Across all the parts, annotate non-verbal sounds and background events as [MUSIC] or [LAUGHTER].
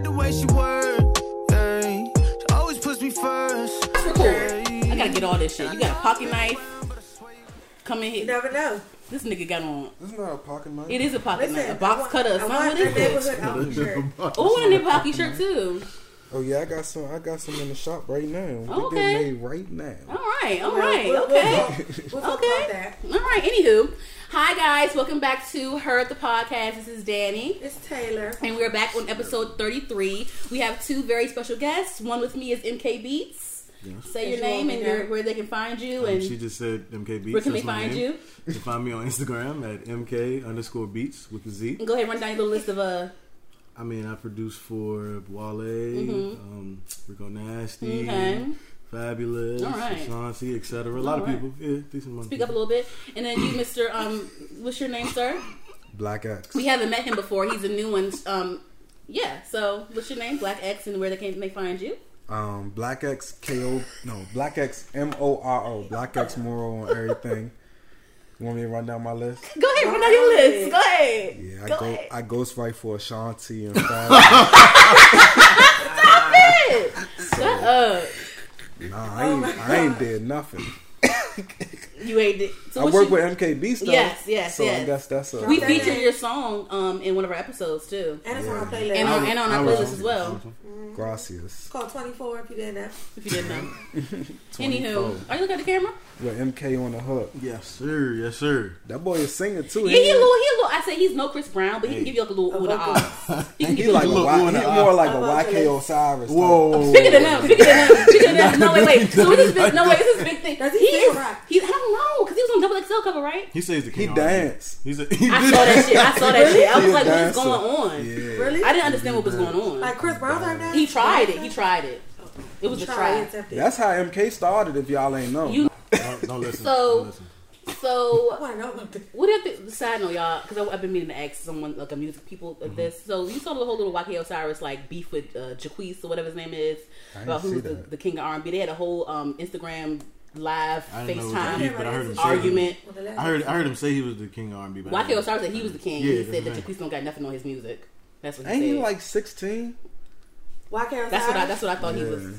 like the way she work. Yeah. She always puts me first. Cool. I gotta get all this shit. You got a pocket knife. Come in You here. never know. This nigga got on. This is not a pocket knife. It is a pocket Listen, knife. A box I want, cutter. or I something. want a it? neighborhood outfit shirt. Oh, and a pocket shirt too. Oh yeah, I got some. I got some in the shop right now. They Okay. get made right now. All right. All right. We'll, we'll, Okay. We'll, we'll Okay. about that. All right. Anywho, hi guys. Welcome back to Her the podcast. This is Danny. It's Taylor. And we're back on episode 33. We have two very special guests. One with me is MK Beats. Say your Yes, name and your, where they can find you. Um, And she just said MK Beats. where can they That's my find name. you? You can find me on Instagram at MK underscore Beats with a Z. And go ahead and run down your little list of uh. I mean, I produce for Wale, um, Rico Nasty, Mm-hmm. Okay. Fabolous, All right. Ashanti, etc. A lot All of right. people. Yeah, decent money. Speak up a little bit. And then you, Mr. Um, what's your name, sir? Black X. We haven't met him before. He's a new one. Um, yeah. So what's your name? Black X, and where they can they find you? Um, Black X K O no Black X M O R O Black X Moro on everything. You want me to run down my list? Go ahead, run down your list. Go ahead. Yeah, I Go go ahead. I ghostwrite for Ashanti and [LAUGHS] Fab. Stop it. Shut up. Nah, I oh ain't I ain't did nothing. [LAUGHS] [LAUGHS] You ain't. it. So I work your- with MKB stuff. Yes, yes, So I yes. guess that's a We That featured name. your song um in one of our episodes too, And it's on our playlist. and on, and on our playlist as well. gracias. It's called 24 if you didn't know. If you didn't know. [LAUGHS] Anywho, are you looking at the camera? With MK on the hook. Yes, sir. Yes, sir. That boy is singing too. Yeah, he a little. He a little. I say he's no Chris Brown, but he can give you like a little ooh ah. [LAUGHS] He can He give you like a Look, Y, one he eye. more like a I'm YK Osiris. Whoa. Bigger than them. Bigger than them. Bigger than them. No wait, wait. So this is no wait. This is big thing. Does he he is. Or? He, I don't know because he was on Double XL cover, right? He says the He king. dance. He's a, he I did saw that shit. I saw that [LAUGHS] shit. I was He like, what is going on? Yeah. Really? I didn't understand what was going on. Like Chris Brown type dance? He tried it. He tried it. It was a Try try. it, tempted. That's how MK started. If y'all ain't know. You Don't, don't listen. So- don't listen. I so want to know about what do you think? Side note, y'all, because I've been meaning to ask someone like a music people Mm-hmm. this. So you saw the whole little YK Osiris like beef with uh, Jacquees or whatever his name is about didn't who's the, the king of R&B. They had a whole um, Instagram live I didn't know it was a FaceTime beef, but I heard him say argument. Well, the last- I heard I heard him say he was the king of R&B. but I YK didn't- Osiris said he was the king. Yeah, he said that right. Jacquees don't got nothing on his music. That's what he Ain't said. he like 16? Why can't that's what I. That's what I thought he was.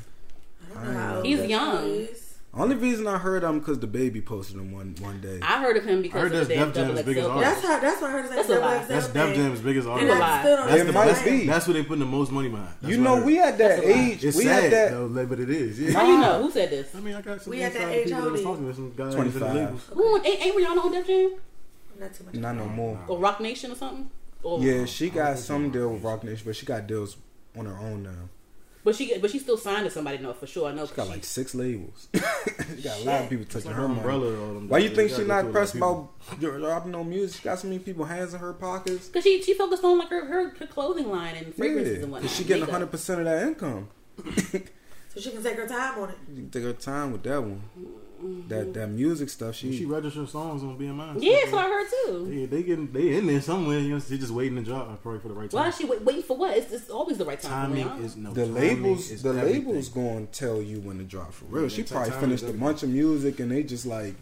I don't know He's young. boy is. Only reason I heard him because DaBaby posted him one one day. I heard of him because I heard of that's Def Jam's biggest artist. That's how. That's what I heard. That's That's a lie. That's Def Jam's biggest artist. a lie. I still don't That's, the, might that's, be. that's what they putting the most money behind. That's you know, we at that That's age. It's we sad, had that. though, but it is. Yeah. How you know? Who said this? I mean, I got some We at that age, people how was talking to some guys 25. in the labels. Who ain't, ain't Rihanna on Def Jam Not too much. Not no more. or Roc Nation or something? Yeah, she oh, got some deal with Roc Nation, but she got deals on her own now. But she but she still signed to somebody. No, for sure. I know. She got like six labels. [LAUGHS] she got a lot of people touching like her her money. umbrella. All them Why you think They she not to a pressed lot of about dropping no music? She got so many people hands in her pockets. because she she focused on like her, her, her clothing line and fragrances Yeah, and whatnot. because she getting makeup. hundred percent of that income. [LAUGHS] So she can take her time on it. You can take her time with that one. Mm-hmm. That that music stuff. She She, registered songs on BMI. Yeah, that's what I heard too. They, they getting they in there somewhere. You know, she just waiting to drop probably for the right time. Why is she wait, waiting for what? It's, it's always the right time. Timing for is no. the labels, is the everything. labels going to tell you when to drop for real. Yeah, She probably finished a bunch of music and they just like,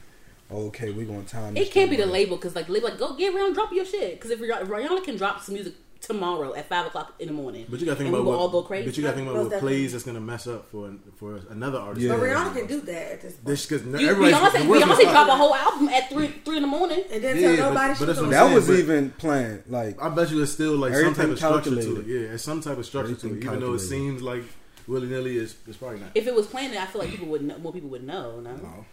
okay, we're gonna time. this It can't be the label because like the label like go get Rihanna drop your shit because if Rihanna, Rihanna can drop some music tomorrow at five o'clock in the morning, But you got to think and about we will what. all go crazy. But you got to think about Most what definitely. plays that's gonna mess up for for another artist. Yeah. But Rihanna can do that at this point. This because You, everybody's Beyonce, the world's gonna Beyonce stop. drop a whole album at three three in the morning. And then Yeah, tell nobody but she that's was what doing I'm That was but- even planned. Like I bet you there's still like some type of structure to it. calculated. Yeah, it's some type of structure to it. Everything Even though it seems like willy nilly, it's, it's probably not. If it was planned, I feel like people would know, more people would know. No, No.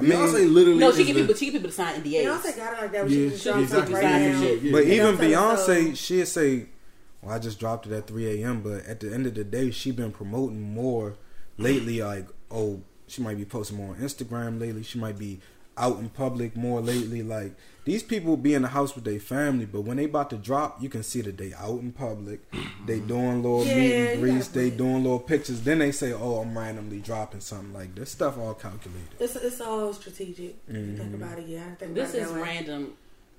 I mean, Beyonce literally. no, she is get the- people, she get people to sign NDAs. Beyonce got it like that. When Yeah, she just she dropped exactly. something right now. Yeah. Yeah. But Yeah, even Beyonce, she'd say, "Well, I just dropped it at 3 a.m." But at the end of the day, she been promoting more lately. Like, oh, she might be posting more on Instagram lately. She might be out in public more lately. Like these people be in the house with their family, but when they about to drop, you can see that they out in public. [CLEARS THROAT] They doing little Yeah, meet and greets. They doing little pictures. Then they say, "Oh, I'm randomly dropping something." Like this stuff all calculated. It's, it's all strategic. If you think Mm-hmm. about it, yeah. I think This about it is that random.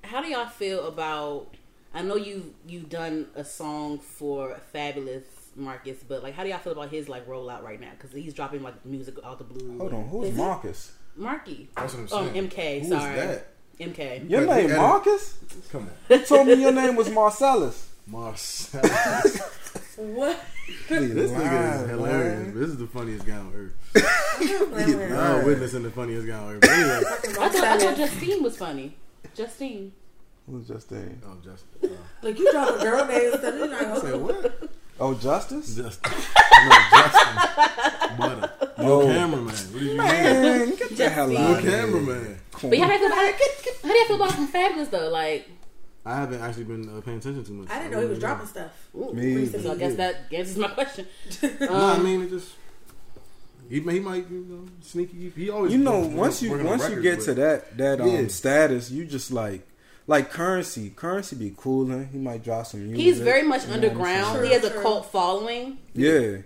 How do y'all feel about? I know you you've done a song for Fabolous Marcus, but like, how do y'all feel about his like rollout right now? Because he's dropping like music out the blue. Hold on, who's Is it? Marcus? Marky. That's what I'm Oh, saying. MK. Who is sorry, that? MK. Your Wait, name who- Marcus? Come on, You told me your name was Marcellus. Marcellus. What? [LAUGHS] What? This nigga is hilarious. boy. This is the funniest guy on earth. I'm not playing with her. Oh, witnessing the funniest guy on earth. Anyway, I thought, I thought Justine was funny. Justine. Who's Justine? oh, Justine. uh, Look, you drop a girl name and stuff. You're like, say oh, what? Oh, Justice? [LAUGHS] Justice. No, Justin. Butter. No Yo. cameraman. What do you mean? Man, get the hell Justine. Out of here. cameraman. But how do you feel about how, do you feel about from Fabolous though? Like, I haven't actually been uh, paying attention too much. I didn't know he was dropping stuff. ooh, Me so I guess that answers my question. [LAUGHS] No, I Um, mean it just. He, he might you know, sneaky. He always You know, once you on once you get but- to that that um Yeah. status, you just like like currency. Currency be cooling. He might drop some music. he's very much you know underground. saying? he has a True. cult following. Yeah,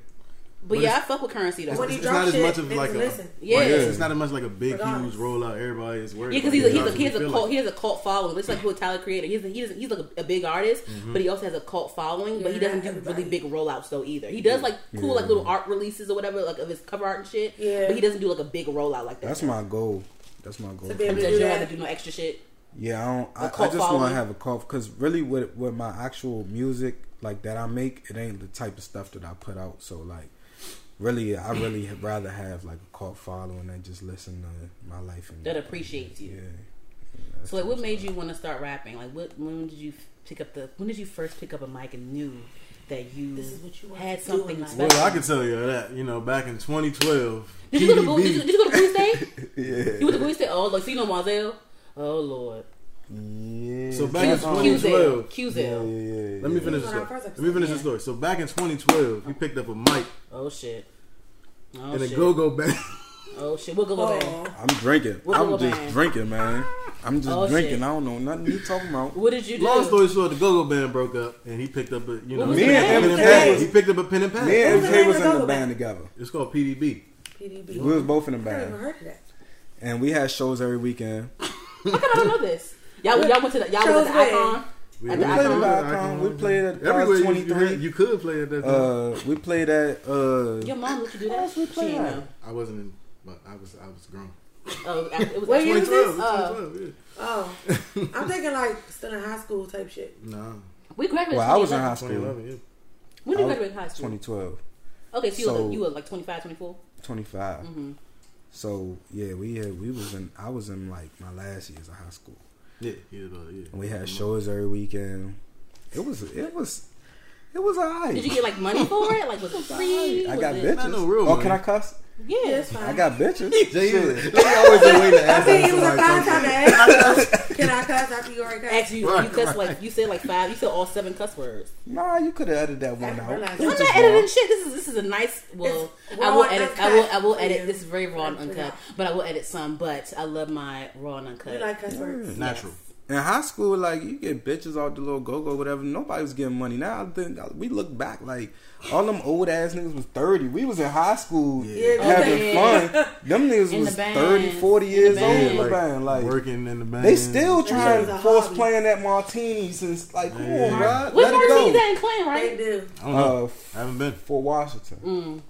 But, But yeah, I fuck with currency though. When he it's drop not as much of niggas like a listen. Yeah. Right, it's not as much like a big huge rollout. Everybody is working. Yeah, because about he's a, it. he's a, That's he has a cult feel he has a cult following. It's like who a Tyler creator. He's a, he's he's like a, a big artist, Mm-hmm. but he also has a cult following. but he doesn't do everybody. really big rollouts though either. He does like cool like little art releases or whatever, like of his cover art and shit. Yeah. but he doesn't do like a big rollout like that. that's my goal. That's my goal. To be able to you do don't have that. to do no extra shit. Yeah, I don't. I, I just want to have a cult because really, with with my actual music like that I make, it ain't the type of stuff that I put out. So like, really, I really rather have like a cult following than just listen to my life and That appreciates you. Yeah. So like, what made you want to start rapping? Like, what when did you pick up the? When did you first pick up a mic and knew that you This is what you want had to do something in life. special? Well, I can tell you that. You know, back in 2012, Did you go to Bowie? Did you, did you go to Bowie State? [LAUGHS] Yeah. You went to Bowie State? Oh, like so you know Marzel? Oh Lord. Yeah. So back in Qzel. 2012. Qzel. Yeah, yeah, yeah. Let me finish the story. Let me finish the Yeah. story. So back in 2012, he picked up a mic Oh shit. Oh and a shit. go-go band. Oh shit. We'll go go back. Oh, I'm drinking. What I'm little just band? drinking, man. I'm just Oh, drinking. shit. I don't know nothing you talking about. What did you do? Long story short, the go-go band broke up, and he picked up a you know Me the and pen MK and pad. was He picked up a pen and pad. me and What was MK was in the the band band? together. It's called PDB. PDB. We was both in the I never band, heard of that. and we had shows every weekend. How come I don't know this? Y'all, y'all went to the y'all was Shows at the where? icon. We, At we the played Icon? at Icon. We played at Everywhere 23. you, you could play at that time. Uh, we played at uh. Your mom let you do that? we played didn't at? I wasn't in, but I was I was grown. Oh, it was What year was 2012, this? 2012, Oh, I'm thinking like still in high school type shit. yeah. Nah, we graduated. Well, I was in high school. 2011, yeah. When did you graduate high school? 2012, Okay, so you, were, So- you were like 25, 24? 25. Mm-hmm. So yeah, we had we was in. I was in like my last years of high school, Yeah, yeah, yeah. and we had shows every weekend. It was it was it was alright. Did you get like money for it? Like was it [LAUGHS] free? I Was got it- bitches. Not no real oh, money. can I cuss? Yeah. Yeah, it's fine. I got bitches. Jay, Shit. you- they always a way to I ask mean, when it was a somebody fine comes time to ask. [LAUGHS] Can I cuss after you already cussed? Actually, you, Right, you cussed right. like you said like five. You said all seven cuss words. Nah, you could have edited that one I out. realized It I'm not editing wrong. shit. This is this is a nice. Well, I will and edit. I will. I will edit. Yeah. This is very raw and uncut, but I will edit some. But I love my raw and uncut. You like cuss words? Natural. In high school, like you get bitches off the little go go, whatever. Nobody was getting money. Now I think we look back, like all them old ass niggas was thirty. We was in high school Yeah. having Okay. fun. Them niggas In was band. 30, 40 In the years old band. in the band. Like working in the band. they still trying to force hobby. playing that martinis and like, come on, Yeah. bro, What's let it Martini's go. at in Clan, They right? do. I don't know. Uh, I haven't been. for Washington, Mm.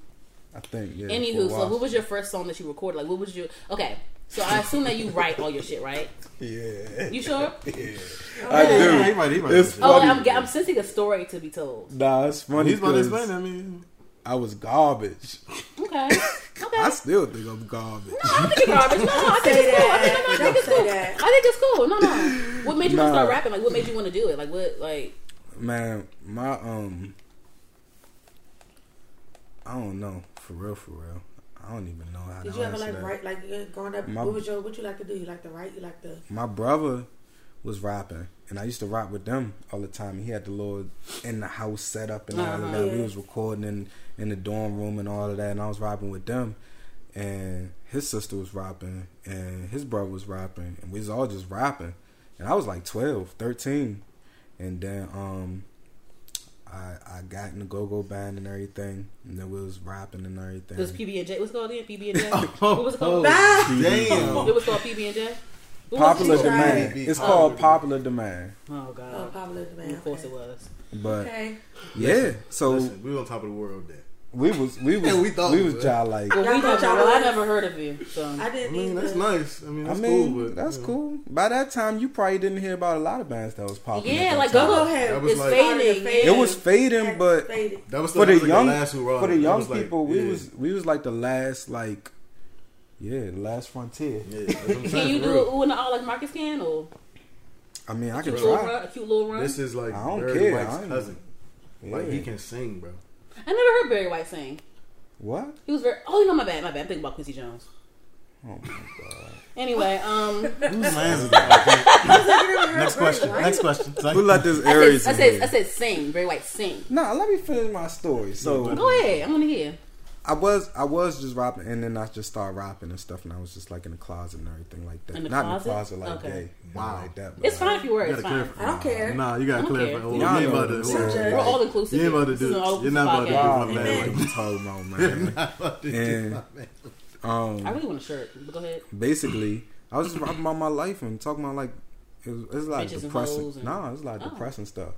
I think. Yeah. Anywho, Fort so what was your first song that you recorded? Like, what was your okay? So I assume that you write all your shit, right? Yeah, You sure? [LAUGHS] Yeah, I Yeah, he do. might, he might It's be- Oh, I'm, I'm sensing a story to be told. Nah, it's funny. He's about to 'cause explain. I mean, I was garbage. Okay. [LAUGHS] Okay. I still think I'm garbage. No, I think it's garbage. No, no, I think it's cool. I think, no, no, I think Don't it's cool. that. I think it's cool. No, no. What made you want to start rapping? Like, what made you want to do it? Like, what, like, Man, my um, I don't know for real, for real. I don't even know how Did you ever like that. write like you growing up? My- what was your what you like to do? You like to write? You like to? My brother was rapping, and I used to rap with them all the time. He had the little in the house setup and all of Uh-huh. that. We was recording in in the dorm room and all of that, and I was rapping with them. And his sister was rapping, and his brother was rapping, and we was all just rapping. And I was like 12, 13. and then um, I I got in the go go band and everything, and then we was rapping and everything. it was PB and J? What's it called again? PB and J. [LAUGHS] Oh, What was it called? Ah! damn. It was called PB and J. What Popular demand. It's popular. called popular demand. Oh Oh, God. popular demand. Of course okay. it was. But Okay. yeah, so Listen, we on top of the world there. We was we [LAUGHS] was Yeah, we we, thought, was man. child like. Well, Y'all we thought never, y'all well, I never heard of you. So I I didn't mean, either. that's nice. I mean, I that's mean, cool. But that's you know. cool. By that time, you probably didn't hear about a lot of bands that was popping. yeah, like time. go Go go ahead. Was like- fading. Fading. It was fading, but Faded. That was for the was young like last hurrah. for the young was like- people, we yeah. was we was like the last like yeah, the last frontier. Yeah, [LAUGHS] that's what I'm Can you do real. ooh and all like Marcus can or I mean, I a can cute little try. run? A cute little run. This is like I don't Barry care. White's I ain't- cousin. Like he can sing, bro. I never heard Barry White sing. What? He was very. Oh, you know my bad. My bad. I'm thinking about Quincy Jones. Oh my god. Anyway, um, [LAUGHS] Whose man's is that? Next question. Next question. Who let this I Aries said, I in said, here? I said, sing. Barry White, sing. Nah, let me finish my story. So Go ahead. I'm gonna hear. I was I was just rapping, and then I just started rapping and stuff, and I was just like in the closet and everything like that. In the Not closet? in the closet like Okay. gay, Wow. wow, like that. but It's like, fine if you were. You It's fine. I don't care. Nah, you gotta I don't clarify. care. You Y'all ain't know about what I'm to. saying. We're We're all inclusive. You ain't about to do. an You're not about to do podcast. Y'all my know man. what you talking about, [LAUGHS] man. and um, I really want a shirt. But go ahead. basically, I was just rapping about my life and talking about like it was, it's a lot of depressing. and- Nah, it's a lot of Oh. depressing stuff.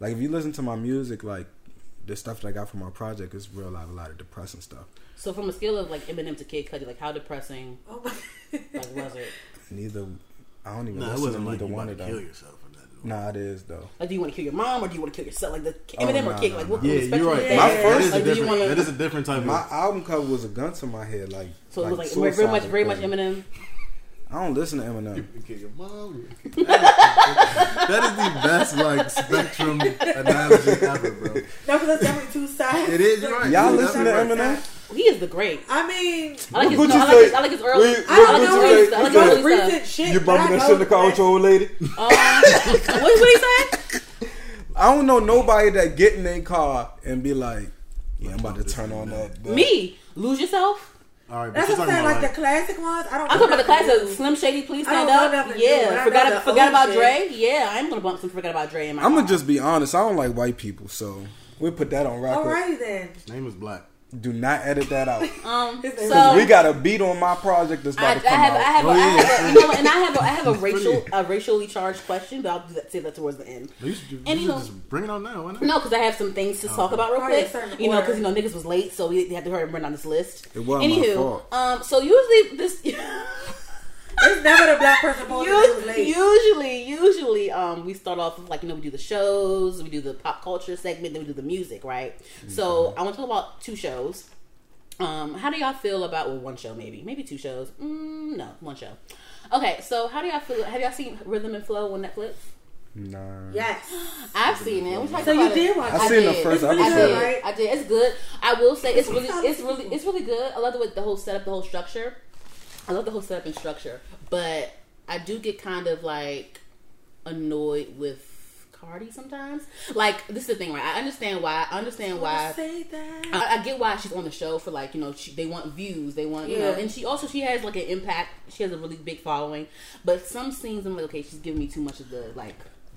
Like if you listen to my music, like the stuff that I got from our project is real life, a lot of depressing stuff. So from a scale of like Eminem to Kid Cudi, like how depressing Oh my. [LAUGHS] like was it? Neither, I don't even Nah, it wasn't to like neither you one about of to them. kill yourself or nothing. Nah, it is though. Like, do you want to kill your mom or do you want to kill yourself? Like the Oh, Eminem or Kid? nah, Like nah. what? Yeah, what spectrum you're right. is Yeah. My first- that is like, a different. wanna- That is a different type My of. album cover was a gun to my head, like So it was like suicide very much, very much. Eminem. I don't listen to Eminem. You kill your mom. that is the best like spectrum analogy ever, bro. No, because that's definitely two sides. It is. You're right. Y'all You're listen to right. Eminem? He is the great. I mean, I like his. No, you I like his. I like his early. Wait, I I don't know his- stuff. I like his his early stuff. recent shit. You bumping that shit in the car with your old lady? Um, [LAUGHS] what what he say? I don't know nobody that get in their car and be like, "Yeah, I'm about to turn on that." that. Me lose yourself. All right, but That's you're what I'm saying. about Like the classic ones. I don't. I'm talking about the nothing class to of do. Slim Shady. Please stand up. nothing to do, but Yeah, I forgot forgot about shit. Dre. Yeah, I'm gonna bump some forgot about Dre in my. I'm car. gonna just be honest. I don't like white people, so we put that on record. Alrighty then. His name is Black. Do not edit that out. [LAUGHS] um. So we got a beat on my project that's I, about I to come have, out. I have, Oh, a, I yeah. have a, you know, and I have, a, I have a [LAUGHS] racial, a racially charged question, but I'll do that, say that towards the end. You should, you And should you know- just bring it on now. Why not? No, because I have some things to talk about real Oh, quick. certain You know, because you know niggas was late, so we had to hurry and run down this list. It wasn't my fault. um, so usually this. [LAUGHS] It's never the black person supposed to do Usually, late. usually, usually, um, we start off with like you know we do the shows, we do the pop culture segment, then we do the music, right? So I want to talk about two shows. Um, how do y'all feel about well one show maybe maybe two shows? Mm, no, one show. Okay, so how do y'all feel? Have y'all seen Rhythm and Flow on Netflix? No. Yes. [GASPS] I've seen it. We So you about it. did watch I it. seen the did. first It's I good, did. right? I did. It's good. I will say it's really, it's really, it's really good. I love the way the whole setup, the whole structure. I love the whole setup and structure, but I do get kind of like annoyed with Cardi sometimes. Like this is the thing, right? I understand why. I understand why. Say that. I, I get why she's on the show for like you know she, they want views they want you know and she also she has like an impact she has a really big following but some scenes I'm like okay she's giving me too much of the like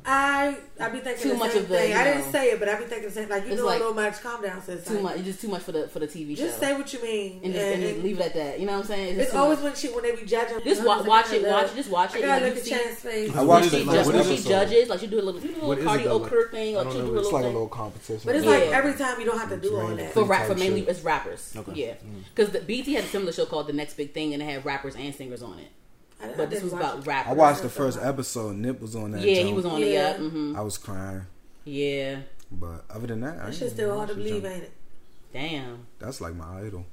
I I be thinking Too the much same of the, thing. you I know. didn't say it, but I be thinking the same. Like you It's know like a little much. Calm down, sis. too Like, much it's just too much for the for the TV show Just say what you mean. and just, and just leave it at that you know what I'm saying It's just too always much. when she when they be judging. just wa- watch it watch it just watch I it gotta and look you at see Chan's face. I watched when she, the when she judges like she do a little, you do a little cardio though? Like- Kirk thing I like she do a what It's like a little competition. But it's like every time you don't have to do all that. for rap for mainly it's rappers Okay. yeah mm. because the BT had a similar show called The Next Big Thing and it had rappers and singers on it I, I but this was about it. rappers I watched the first episode. Nip was on that. yeah he was on it Yeah. yeah hmm I was crying, yeah but other than that, I That ain't shit's still even hard to believe, joint. ain't it? damn That's like my idol.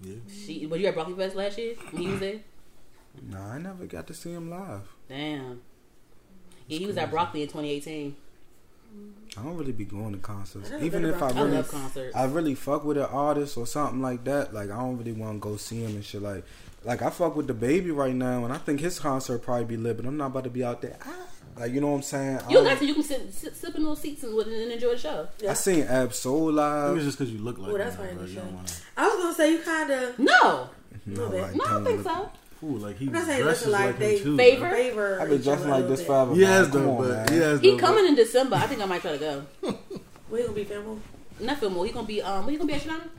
Yeah. She, were you at Broccoli Fest last year? When he was there? Nah, I never got to see him live. Damn. Yeah, he was at Broccoli in 2018. I don't really be going to concerts, even if I Broccoli. I really, love concerts. I really fuck with an artist or something like that. Like I don't really want to go see him and shit. Like, like I fuck with DaBaby right now, and I think his concert probably be lit. But I'm not about to be out there. Ah, like you know what I'm saying? You don't- got to. You can sit, sit, sit in those seats and, and enjoy the show. Yeah. I seen Ab Soul I think it's live. just because you look like Ooh, that's him, fine, bro. You Michelle. don't wanna- I was gonna say you kind of No, No, bit. like, no, I don't think look- so. Ooh, like he I'm dresses like, like him they too. Favor? bro. favor. I've been each dressing like this little forever. He has though, on, but he has He though, coming in December. I think I might try to go. bit. We gonna be filming. Not Fillmore. He gonna be um. Where he gonna be at Shenandoah?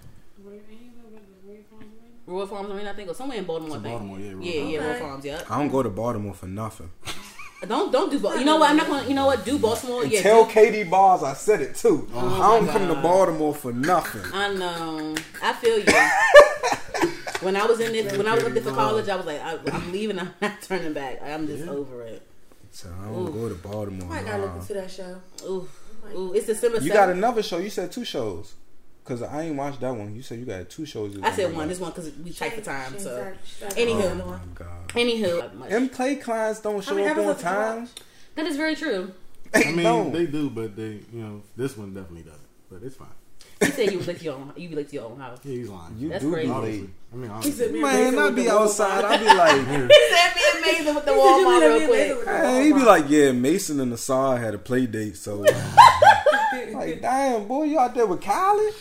Royal Farms Arena, I think, or somewhere in Baltimore. It's I in think. Baltimore, yeah, Royal yeah, yeah, Royal Farms. Farms. Yeah. I don't go to Baltimore for nothing. [LAUGHS] Don't don't do Baltimore. You know what? I'm not gonna. You know what? Do mm-hmm. Baltimore? And Yeah. tell do- KD Bars I said it too. Oh I don't my come to Baltimore for nothing. I know. I feel you. [LAUGHS] when I was in this, when I was up there for college, I was like, I, I'm leaving. [LAUGHS] I'm not turning back. I'm just over it. So I don't Ooh. go to Baltimore. I might gotta look into that show. Ooh, ooh. It's December. You 7th. got another show. You said two shows. Cause I ain't watched that one. You said you got two shows. you I said one. This one because we tight for time. She So, started- she started Anywho. Oh my god. anywho, Them play clients don't show many up on episodes did you time. that is very true. I mean, don't. they do, but they, you know, this one definitely doesn't. But it's fine. You said you would lick your own. You be lick to your own house. Yeah, he's lying. You That's do crazy. be Obviously. late. I mean, He said, obviously. Man, I with be outside. I be like, [LAUGHS] [LAUGHS] He said be amazing with the Walmart real quick. man, he be like, yeah, Mason and Assad had a play date, so [LAUGHS] like, damn, boy, you out there with Kylie?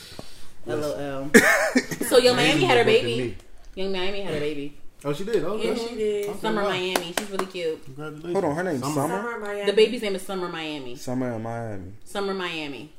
LOL. [LAUGHS] So Young Miami had her baby. Young Miami had her baby. Oh, she did. Okay. Yeah, she did. Okay, Summer wow. Miami. She's really cute. Congratulations. Hold on, her name's Summer. Summer Miami. The baby's name is Summer Miami. Summer in Miami. Summer Miami.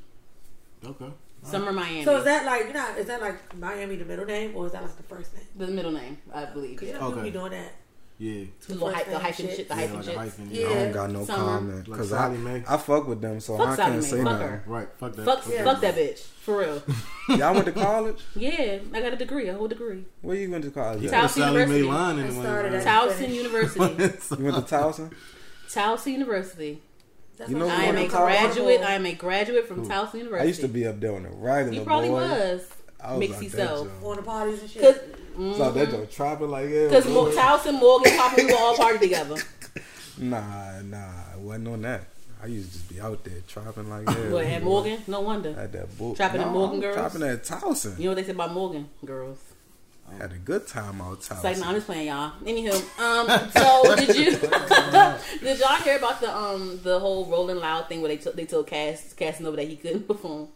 Okay. Summer Miami. So is that like you know? Is that like Miami the middle name or is that like the first name? the middle name, I believe. Because you Yeah. know people Okay. be doing that. Yeah. The little hy- the hyphen name shit. The yeah, hyphen like shit. hyphen, Yeah. I don't got no Summer. comment because Sallie I Mae. I fuck with them, so Fuck I can't Mae. say Fuck nothing. her. Right. Fuck that. Fuck, Fuck fuck that bitch. For real. [LAUGHS] Y'all went to college? Yeah, I got a degree, a whole degree. Where you went to college? You At? Towson Sallie Mae University. line I anyway. started right? Towson University. [LAUGHS] You went to Towson? Towson University. That's You what know I'm I am a graduate. I am a graduate from Towson University. I used to be up there on the regular. You probably boy. was. I was Mixie out that self. joint. Going parties and shit. Cause, So that joint trapping like yeah. Because. Towson, Morgan, Papa, we were all party together. [LAUGHS] Nah, nah, I wasn't on that. I used to just be out there trapping like that. But at. Morgan, no wonder. Had that book. Trapping in Morgan I'm girls? Trapping at Towson. You know what they said about Morgan girls? I Had a good time out Towson. It's like, no, I'm just playing y'all. Anywho, um, [LAUGHS] so did you [LAUGHS] did y'all hear about the um the whole Rolling Loud thing where they took they told Cass Casanova that he couldn't perform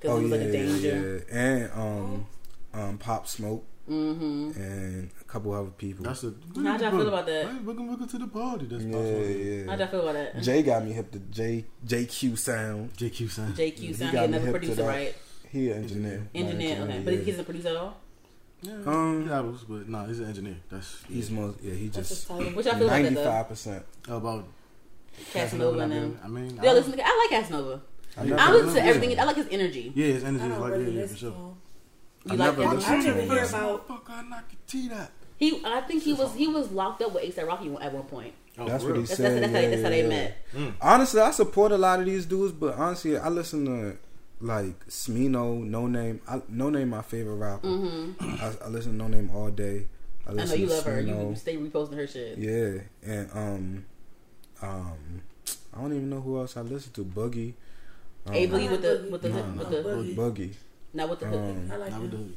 because oh he was yeah, like a danger. yeah, and um, um, Pop Smoke Mm-hmm. and a couple other people. That's a. How'd y'all feel about that? Hey, welcome, welcome to the party. That's yeah, possible. yeah. How'd y'all feel about that? Jay got me hip to J JQ sound. JQ sound. JQ He sound got he me another hip producer, that. right? He an engineer. Engineer, Not okay, but yeah. he doesn't produce at all. Yeah, Um, yeah, but no, he's an engineer. That's He's most yeah. He just title. What y'all feel about that ninety though? five percent. about Casanova and them. I mean, Yeah, I- listen, I like Casanova. I I listen to yeah. everything. I like his energy. Yeah, his energy is like really yeah, yeah, for listen sure. To him. You I like never that? I to didn't him. hear about. Fuck, I knock your teeth out. He, I think he was he was locked up with ASAP Rocky at one point. Oh, That's what he That's, said. that's, that's, how, yeah, that's how they yeah. met. Honestly, I support a lot of these dudes, but honestly, I listen to like Smino, Noname. I, Noname, my favorite rapper. I, I listen to Noname all day. I Mm-hmm. I know you to love her. You stay reposting her shit. Yeah, and um, um, I don't even know who else I listen to. Buggy, um, A Boogie with the with the No, with no, the Boogie. Boogie. Not with the hook. Um, I like Not with the hoodie.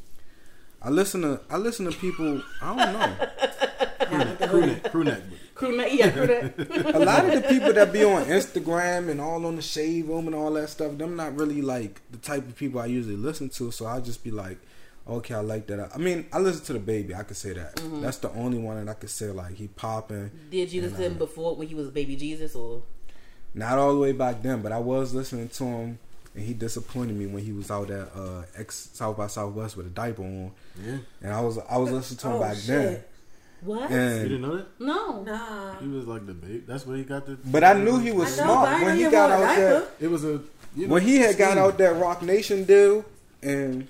I listen to I listen to people. I don't know. [LAUGHS] Not with the Crew hoodie. neck, crew neck. Crew neck, yeah, crew neck. [LAUGHS] a lot of the people that be on [LAUGHS] Instagram and all on the shade room and all that stuff, them not really like the type of people I usually listen to. So I just be like, okay, I like that. I mean, I listen to DaBaby. I could say that. Mm-hmm. That's the only one that I could say like he popping. Did you listen to him before when he was baby Jesus or? Not all the way back then, but I was listening to him. And he disappointed me when he was out at uh, ex South by Southwest with a diaper on, Yeah, and I was I was listening to him Oh, back shit. then. What? you didn't know that? no. Nah. He was like the babe. That's where he got the. but I knew he was know, smart but when he got out there. It was a. You know, When he had got out that Roc Nation deal, and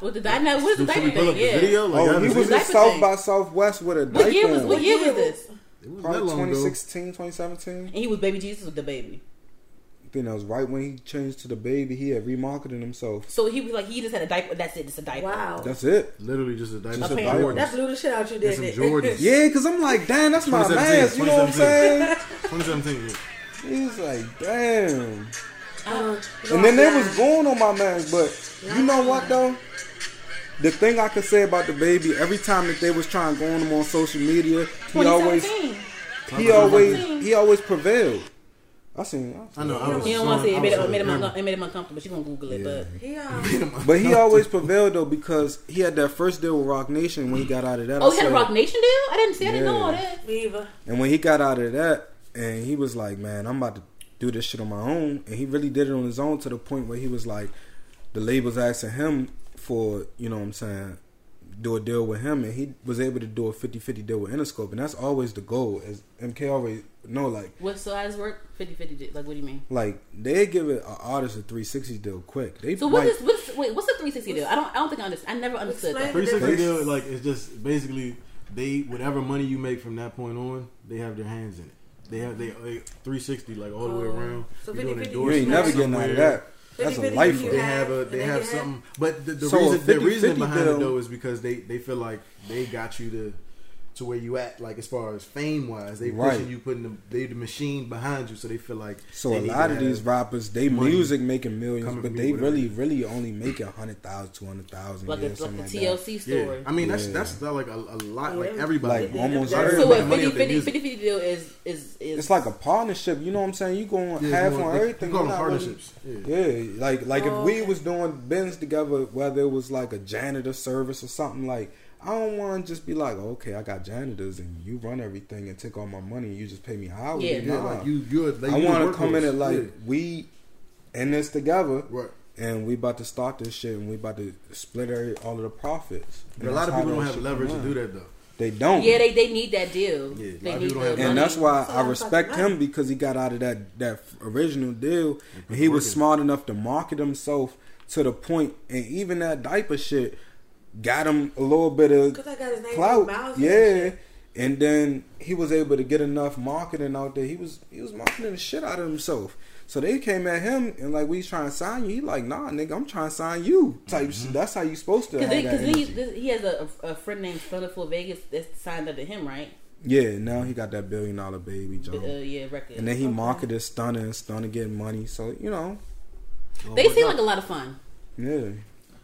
What the diaper? What is the Should diaper we pull up thing? Yeah. video? Like, oh, he was seen at South thing. by Southwest with a What diaper year was what year was this? it. It was Probably long 2016, 2017. And he was baby Jesus with the baby. I think that was right when he changed to DaBaby. He had remarketed himself. So he was like he just had a diaper. That's it. Just a diaper. Wow. That's it. Literally just a diaper. Just a diaper. Jordans. That blew the shit out you, didn't some? Jordans. Yeah, because I'm like, damn, that's my 2017, man. You know what I'm saying? [LAUGHS] 2017. yeah. He's like, damn. Um, And then they was going on my man's, but you know what though? The thing I could say about DaBaby, every time that they was trying to go on him on social media, he always he always he always prevailed. I seen, I I know. I was He don't want to showing- say it made, I it, was made him showing it made him uncomfortable. She gonna Google it, Yeah. He, um, But he always prevailed though because he had that first deal with Roc Nation when he got out of that. Oh, I he had a Roc Nation deal? I didn't see. I didn't know all that. me either. And when he got out of that, and he was like, "Man, I'm about to do this shit on my own," and he really did it on his own to the point where he was like, the labels asking him for, you know, what I'm saying, do a deal with him, and he was able to do a 50-50 deal with Interscope, and that's always the goal. As MK always know, like What so how does work? 50-50 Like what do you mean? like they give it an artist a three sixty deal quick. They So what might- is what's wait? What's the three sixty deal? I don't I don't think I understand. I never understood Explain that. Three sixty deal, like it's just basically they whatever money you make from that point on, they have their hands in it. They have they three sixty like all the way Oh. around. So You doing 50-50. you ain't never getting out of that. That's a 50-50 life. They have- have a they have you something, but the, the So reason the 50-50 reason behind it though is because they they feel like they got you to to where you at like as far as fame wise they Right. pushing you putting the they the machine behind you so they feel like So a lot of these rappers, they music making millions, but they really, it is. really only make a hundred thousand, two hundred thousand, Like yeah, a, like something the like TLC yeah story. I mean that's Yeah. that's not like a, a lot like everybody Like, almost That's- every- So making a money 50 off their 50 music. 50 deal is is is. It's like a partnership. You know what I'm saying? You going Yeah, half on everything. you call you're them not really- partnerships yeah. Yeah, like like Oh, if we oh. was doing bins together, whether it was like a janitor service or something like. I don't want to just be like, okay, I got janitors and you run everything and take all my money and you just pay me hourly. Yeah. yeah Nah. like you you're like, I want to come in and like Yeah. we in this together, right and we about to start this shit, and we about to split every, all of the profits. but a lot of people don't have leverage to do that though They don't. yeah they they need that deal. Yeah, they need people the don't have money. and that's why So I respect him because he got out of that that original deal, and he was smart enough to market himself to the point, and even that diaper shit got him a little bit of Because I got his name clout. Miles Yeah. And then he was able to get enough marketing out there. He was he was marketing the shit out of himself. So they came at him and like we trying to sign you. He like, nah, nigga, I'm trying to sign you. Type. shit. That's how you supposed to. Because have that then he, he has a, a friend named Stunna 4 Vegas that's signed under him, right? Yeah. Now he got that billion dollar baby Uh, yeah, record. And then he Okay. marketed Stunna and Stunna getting money. So you know, they seem like a lot of fun. yeah.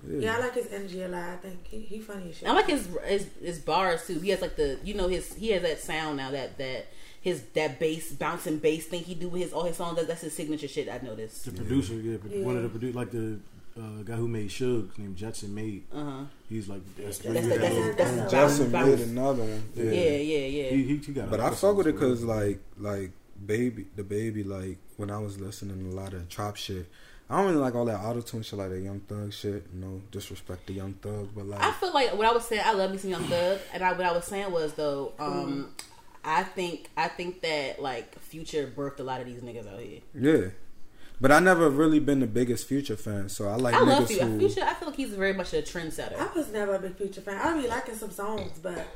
Yeah, I like his energy a lot. I think he, he funny as shit. I like his, his his bars too. He has like the you know his he has that sound now that that his that bass bouncing bass thing he do with his all his songs. That, that's his signature shit. I noticed. the producer yeah, Yeah. one of the produ- like the uh, guy who made Suge named Jetson Made Uh huh. he's like that's, That's that's, the- that's the- that's the- Justin bounce. made another one. Yeah, yeah, yeah. he, he, he got But I lot fuck with it because like like baby the baby like when I was listening to a lot of trap shit. I don't really like all that auto tune shit like that Young Thug shit. No disrespect to Young Thug, but like I feel like what I was saying. I love me some Young Thug, and I, what I was saying was though, um, I think I think that like Future birthed a lot of these niggas out here. yeah. But I never really been the biggest Future fan, so I like I love Future. who Future. I feel like he's very much a trendsetter. I was never a big Future fan. I be liking some songs, but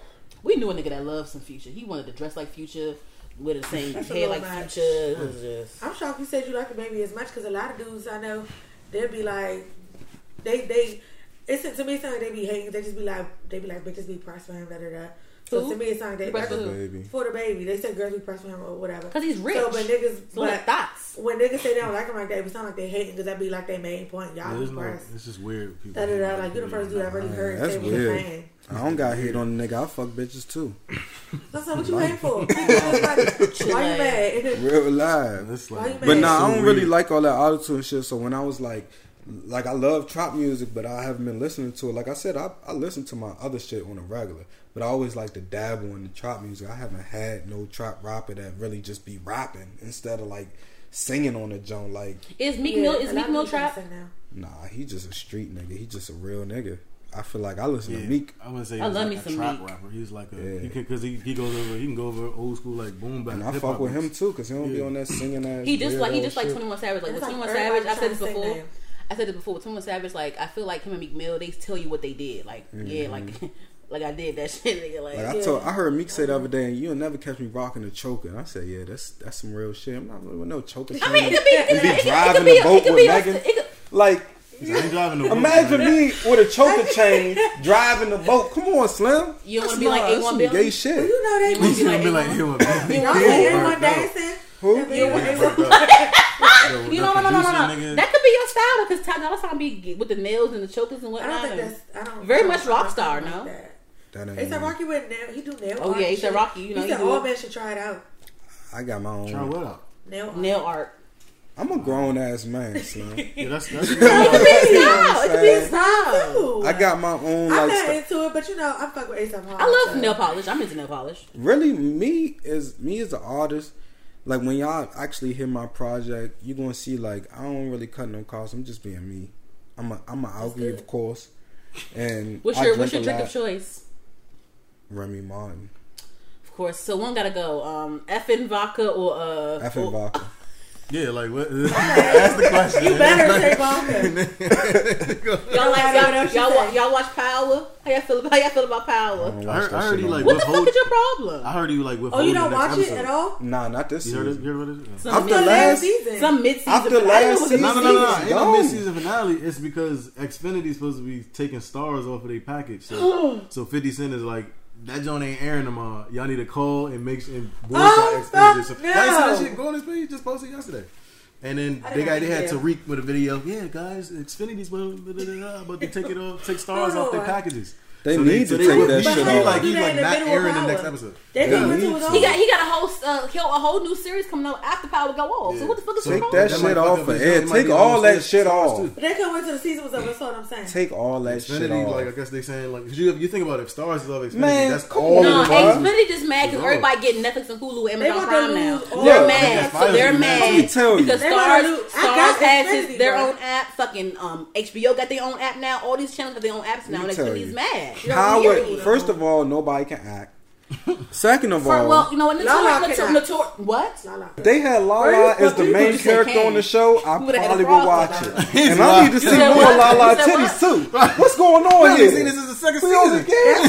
We knew a nigga that loved some Future. He wanted to dress like Future, with the same hair like much. Future. It was just. I'm shocked you said you like DaBaby as much because a lot of dudes I know they'll be like they they it's to me it's not like they be hating they just be like they be like bitches be pressed for him da da da. So Who? to me it's not like they Pressed for DaBaby. for DaBaby. They said girls be pressed for him or whatever. Cause he's rich. So but niggas So like but thoughts. when niggas say they don't like him like that, it's not like they hating because that be like their main point. Y'all there's be no, pressed. it's just weird. People Da da da. Like you the first dude I really Man, heard that's say what weird. You're saying. I don't got hate on the nigga. I fuck bitches too. That's not what you hating for. [LAUGHS] Why you mad? [LAUGHS] Real live. It's like. But nah, so I don't weird. really like all that auto tune shit. So when I was like, like I love trap music, but I haven't been listening to it. Like I said, I, I listen to my other shit on a regular, but I always like to dabble in the trap music. I haven't had no trap rapper that really just be rapping instead of like singing on the joint. Like, Is Meek Yeah, Mill is lot Meek of Mill trap? now. nah, he just a street nigga. He just a real nigga. I feel like I listen Yeah, to Meek, I would say I he's love like me a some trap Meek. rapper. He's like a Yeah. he because he, he goes over he can go over old school like boom bap. and I fuck with him too, cause he don't be on that singing [LAUGHS] ass. He just like he weirdo just like. Twenty One Savage. Like It's with like Twenty One Savage, I said this before. I said this before. With Twenty One Savage, like I feel like him and Meek Mill, they tell you what they did. Like mm-hmm. yeah, like [LAUGHS] like I did that [LAUGHS] shit. Nigga, like, Like I Yeah. told, I heard Meek say the other day, and you'll never catch me rocking a choker. And I said, yeah, that's that's some real shit. I'm not with no choker. I mean, it could be, it and could be be, it could- it driving could be, a it boat could with be, a- Megan. it could- Like, He's like, I ain't driving the boat, imagine man. me with a choker chain driving the boat. Come on, Slim. You don't wanna be like not- A1 that's some Billy? gay Well, shit. you know they You He's You gonna be to like be him. You You know know they everyone dancing. Who? Every- Who? You know, no, no, no, no, no. That could be your style because Ty Dolla Sign be with the nails and the chokers and whatnot. I don't think that's. I don't. Very I don't much rock star, no? like that. That ain't They said. Rocky with nail. He do nail. Oh, yeah, he said. Rocky, you know, he he said all men should try it out. I got my own. Try what out? Nail art. nail art. I'm a grown ass man, son. [LAUGHS] yeah, that's that's. it could be style. I got my own. I'm like, not into it, but you know, I fuck with ASAP. I love so. nail polish. I'm into nail polish. Really, me is me as an artist. Like when y'all actually hear my project, you gonna see like I don't really cut no costs. I'm just being me. I'm a I'm an algae, of course. And [LAUGHS] what's your what's your drink of choice? Remy Martin. Of course. So one gotta go. Um, and vodka or uh. Effing vodka. Yeah, like what? [LAUGHS] [LAUGHS] ask the question. You better take off. [LAUGHS] y'all like y'all, y'all, watch, y'all watch Power. How y'all feel about how y'all feel about Power? I, heard, I heard like what the fuck is your problem? I heard you like withhold. Oh, you don't watch episode. it at all? Nah, not this. You heard, it, you heard what? Some after last season, some mid season. After last season, no, no, no, no. Ain't no mid season finale. It's because Xfinity's supposed to be taking Starz off of their package. So, [GASPS] so Fifty Cent is like that joint ain't airing tomorrow. Y'all need to call and make sure and board oh, start expedition. No. That shit? Just posted yesterday. And then they got they had care. Tariq with a video. Yeah, guys, Xfinity's about to take it off, take [LAUGHS] Starz off their packages. They so need they, to so take that shit off. Like he's like not airing the next episode. They yeah. he, he got he got a whole uh, a whole new series coming out after Power Go Off. Yeah. So what the fuck is Take that, that, shit off of Ed. Take all that shit off. But they couldn't wait till the season was over. That's what I'm saying. Take all that shit off. Like I guess they saying like you you think about if Starz is over Xfinity, Man, that's all. No, Xfinity just mad because everybody getting Netflix and Hulu and Amazon Prime now. They're mad. So they're mad because Starz Starz has their own app. Fucking um, HBO got their own app now. All these channels have their own apps now, and Xfinity's mad. How would first of all nobody can act. [LAUGHS] Second of all, well, you know, and Lala Lala Lala what? Lala. They had Lala as the main character on the show. I probably would watch it, and I need to see more Lala titties too. What's going on here? This is the second season.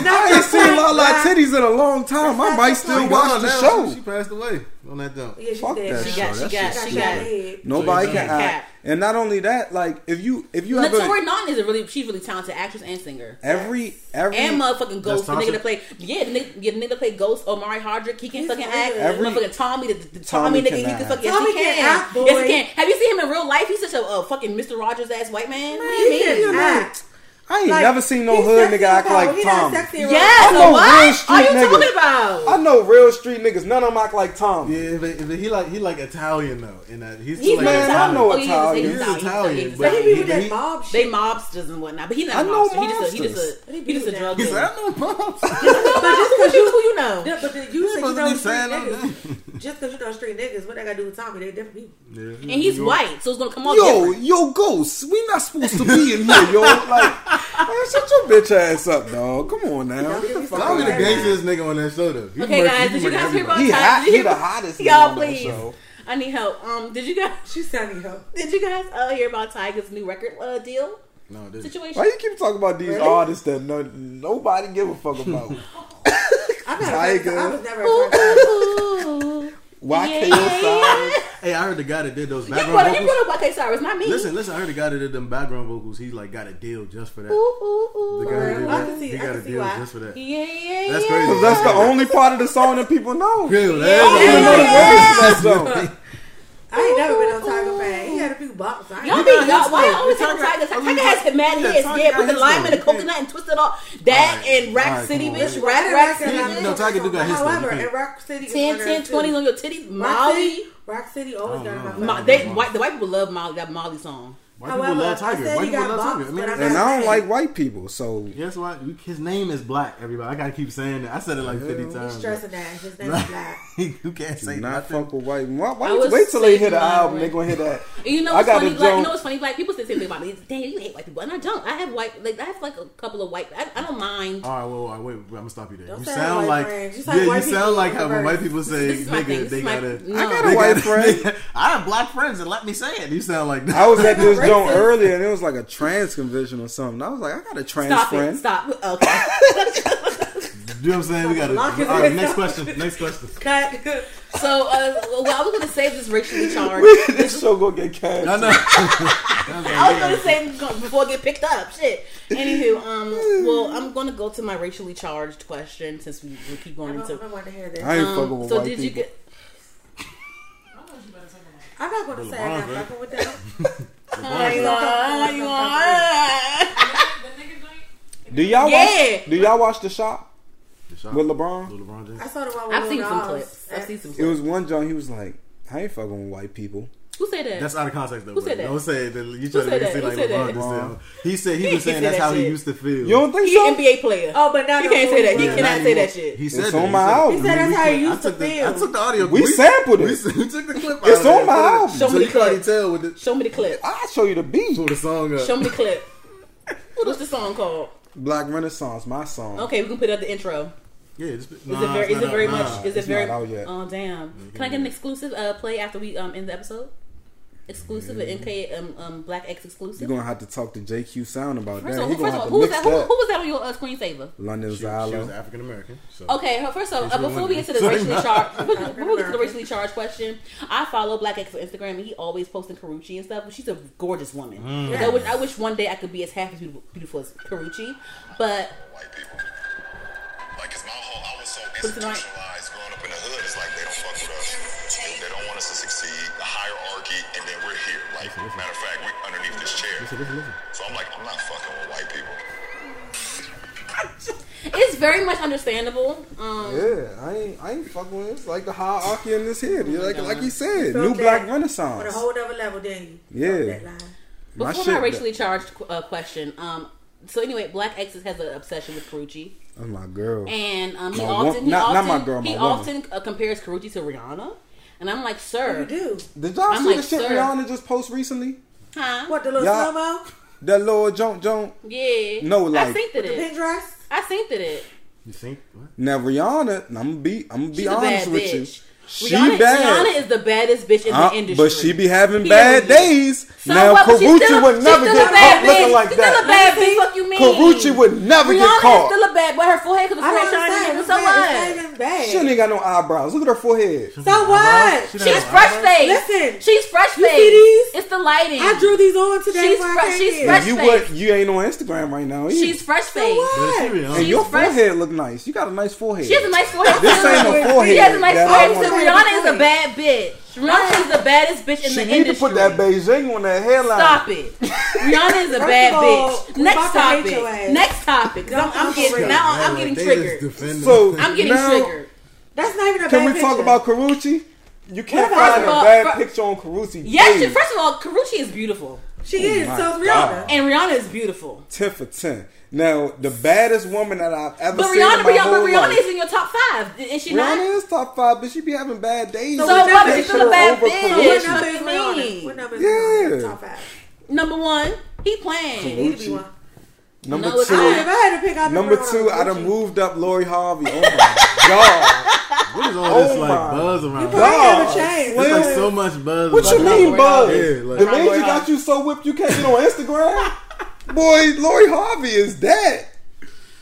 I ain't seen Lala titties in a long time. I might still watch the show. She passed away on that dump. Yeah, Fuck that she. Got, that she got, she got. Nobody can act. And not only that, like if you if you Latour ever, Naughton is a really she's really talented actress and singer. Every every and motherfucking Ghost the nigga to play yeah the nigga, yeah, the nigga to play Ghost Omari Hardwick he can He's fucking act. Every, motherfucking Tommy the, the Tommy, Tommy nigga he can fucking Tommy yes, he can, can act. Boy. Yes he can. Have you seen him in real life? He's such a, fucking Mister Rogers ass white man. Man, what do you mean? I ain't like, never seen no hood nigga act like Tom. Yeah, I know what? real street Are you niggas. talking about? I know real street niggas. None of them act like Tom. Yeah, but, but he like he like Italian though. In that uh, he's, he's like man, Italian. I know oh, Italian. He's, Italian. He's, but, he be with that mob. They mobsters and whatnot. But he not. I know mobster. He just a he just a, he just a drug. dealer. I know mobsters. but just because you who you know. Yeah, but you said you know just because you know straight niggas, what I gotta do with Tommy? They're different people. Yeah, and he's yo, white, so it's gonna come off. Yo, different. yo, ghost, we not supposed to be in here, yo. Like, [LAUGHS] man, shut your bitch ass up, dog. Come on now. Don't Get the fuck Tommy nigga on that show, though. Okay, guys, did you guys hear about the [LAUGHS] hottest. Y'all, please. I need help. Um, did you guys? She said need help. Did you guys uh, hear about Tyga's new record uh, deal? No, this situation. Why you keep talking about these really? artists that no, nobody give a fuck about? [LAUGHS] I, Tyga. I was never. Ooh, YK yeah. Osiris. hey, I heard the guy that did those background you put, vocals. You put up YK Osiris, not me. Listen, listen. I heard the guy that did them background vocals. He like got a deal just for that. Ooh, ooh, ooh. The guy that did that, see, he got a deal why. just for that. Yeah, yeah, That's yeah. crazy. That's the only part of the song that people know. Real, yeah, yeah, yeah, yeah. [LAUGHS] I ain't never been on Tyga fan. He had a few bumps. I Y'all be y'all, why y'all always take on Tyga? Tyga has hit mad yeah. Yeah, put the lime and the coconut and twist it all. That and Rack City, bitch. Rack Rack City. No, Tyga do got his. However, in Rack City, 10, 10, 20 on your titties, Molly. Rock City always got a Mo- they, white, the white people love Molly that Molly song. White However, people love Tyga. White people love Tyga. I mean, and I don't like white people, so guess what? His name is Black. Everybody, I gotta keep saying that. I said it like fifty times. Stressing that his name Black. [LAUGHS] you can't say not nothing. fuck with white. Why, why wait till they hear the album? They gonna hear that. [LAUGHS] You know, what's funny, black, you know what's funny? Black people say something about me. Damn, you hate white people, and I don't. I have white. Like I have like a couple of white. I, I don't mind. All right, well, wait, I'm gonna stop you there. Don't you sound like, yeah, you sound like how white people [LAUGHS] say nigga, they gotta. I got a white friend. I have black friends, and let me say it. You sound like I was at this on earlier and it was like a trans convention or something. I was like, I got a trans Stop friend. It. Stop. [LAUGHS] Okay. you know what I'm saying? We got to. All right, next question. Next question. Cut. So, uh, well, I was going to say this racially [LAUGHS] charged. this show going to get cast. I know. [LAUGHS] I was going to say before I get picked up. Shit. Anywho, um, well, I'm going to go to my racially charged question since we, we keep going I into. I want to hear this. I ain't um, fucking with So, white did you get? I'm not going to say I got fucking with that. Do y'all yeah. watch? Do y'all watch the shop? With LeBron. With LeBron James. I saw the one. I've seen some clips. I've seen some. It was one John. He was like, "I ain't fucking with white people." Who said that? That's out of context though. Who said that? Don't say that. You try to make it seem like LeBron. He said he was saying that's how he used to feel. You don't think He's so? an NBA player. Oh, but now he can't say that. He cannot say that shit. He said it's on my album. He said that's how he used to feel. I took the audio. We sampled it. [LAUGHS] We took the clip. It's on my album. Show me the clip. Show me the clip. I'll show you the beat. Pull the song up. Show me the clip. [LAUGHS] What's the song called? Black Renaissance, my song. Okay, we can put up the intro. Yeah, just, nah, is it very, is it very much? Is it very? Oh damn! Can I get an exclusive uh, play after we um, end the episode? Exclusive, an MK um, um Black X exclusive. You're gonna have to talk to JQ Sound about First that. of all, gonna first of all, who was that? Who, who was that on your uh, screensaver? London She, she was African American. So. Okay, her- first of all, uh, [LAUGHS] before we get to the women. racially charged, before we get to the racially charged question, I follow Black X on Instagram, and he always posting Karrueche and stuff. But she's a gorgeous woman. Mm. I, wish, I wish one day I could be as half as beautiful, beautiful as Karrueche, but white people. Like, it's my whole, I was so Put it tonight. institutionalized growing up in the hood. It's like they don't fuck with us. They, they don't want us to succeed. The hierarchy, and then we're here. Like, matter of fact, we're underneath this chair. Listen, listen, listen. So I'm like, I'm not fucking with white people. [LAUGHS] it's very much understandable. Um, Yeah, I ain't, I ain't fucking with it. It's like the hierarchy in this here. like, like you said, Felt new black renaissance. On a whole other level, then you. Yeah. That line. My Before shit, my racially charged uh, question, um, so anyway, Black X has an obsession with Karrueche, That's my girl. and um, he My often, wo- he not- not often, my girl, my he woman. often uh, compares Karrueche to Rihanna, and I'm like, What sir, you do? Did y'all I'm see like, the shit sir. Rihanna just post recently? huh? What the little Y'all- slow mo? That little jump jump. Yeah, No, like. I like- synced The pink it. dress? I synced it. You think? What? Now Rihanna, I'm gonna be, I'm gonna be She's honest with bitch. you. She Rihanna, bad, Rihanna is the baddest bitch in Uh, the industry. but she be having Period. bad days. So now what? Karrueche would never get a bad caught looking like she's Still a bad bitch. Fuck you mean? Karrueche would never Rihanna get caught. is still a bad, but her forehead because the I forehead don't shiny. So It's what? It's not even bad. She ain't got no eyebrows. Look at her forehead. So what? She She's fresh face. Listen, she's fresh you face. see these? It's the lighting. I drew these on today She's before fre- I came she's here. fresh you face. what? You ain't on Instagram right now. Either. She's fresh face. what? But it's Rihanna. and your forehead look nice. You got a nice forehead. She has a nice forehead. This ain't a forehead. She has a nice forehead. Want. too. Rihanna is a bad bitch. Rihanna is the baddest bitch in She the need industry. to put that Beijing on that hairline. Stop it. [LAUGHS] Rihanna is a bad all, bitch. Next about to hate topic. Next topic. 'Cause I'm, I'm getting now. I'm getting triggered. So. I'm getting now, triggered. That's not even a bad picture. Can bad we talk picture. about Karrueche? You can't What find a all, bad fir- picture on Karrueche. Yes, page. first of all, Karrueche is beautiful, She is. Oh so is God. Rihanna. and Rihanna is beautiful. ten for ten. Now the baddest woman that I've ever But seen Rihanna, in my Rihanna, whole but Rihanna life. is in your top five, is she not? Rihanna is top five, but she be having bad days. So So what what? number She's is still a bad over bitch. What number What is you Rihanna? What number is Yeah. Top five. Number one, he playing. Need to be one. Number No, two, I if I had to pick out number two, I Gucci. done moved up Lori Harvey. Oh [LAUGHS] my god! What is all this Oh like my buzz around? You it? probably God. never changed. There's like so much buzz. What you about Lori mean, Buzz? Yeah, like- the Lori man got you so whipped you can't get on Instagram. [LAUGHS] Boy, Lori Harvey is that.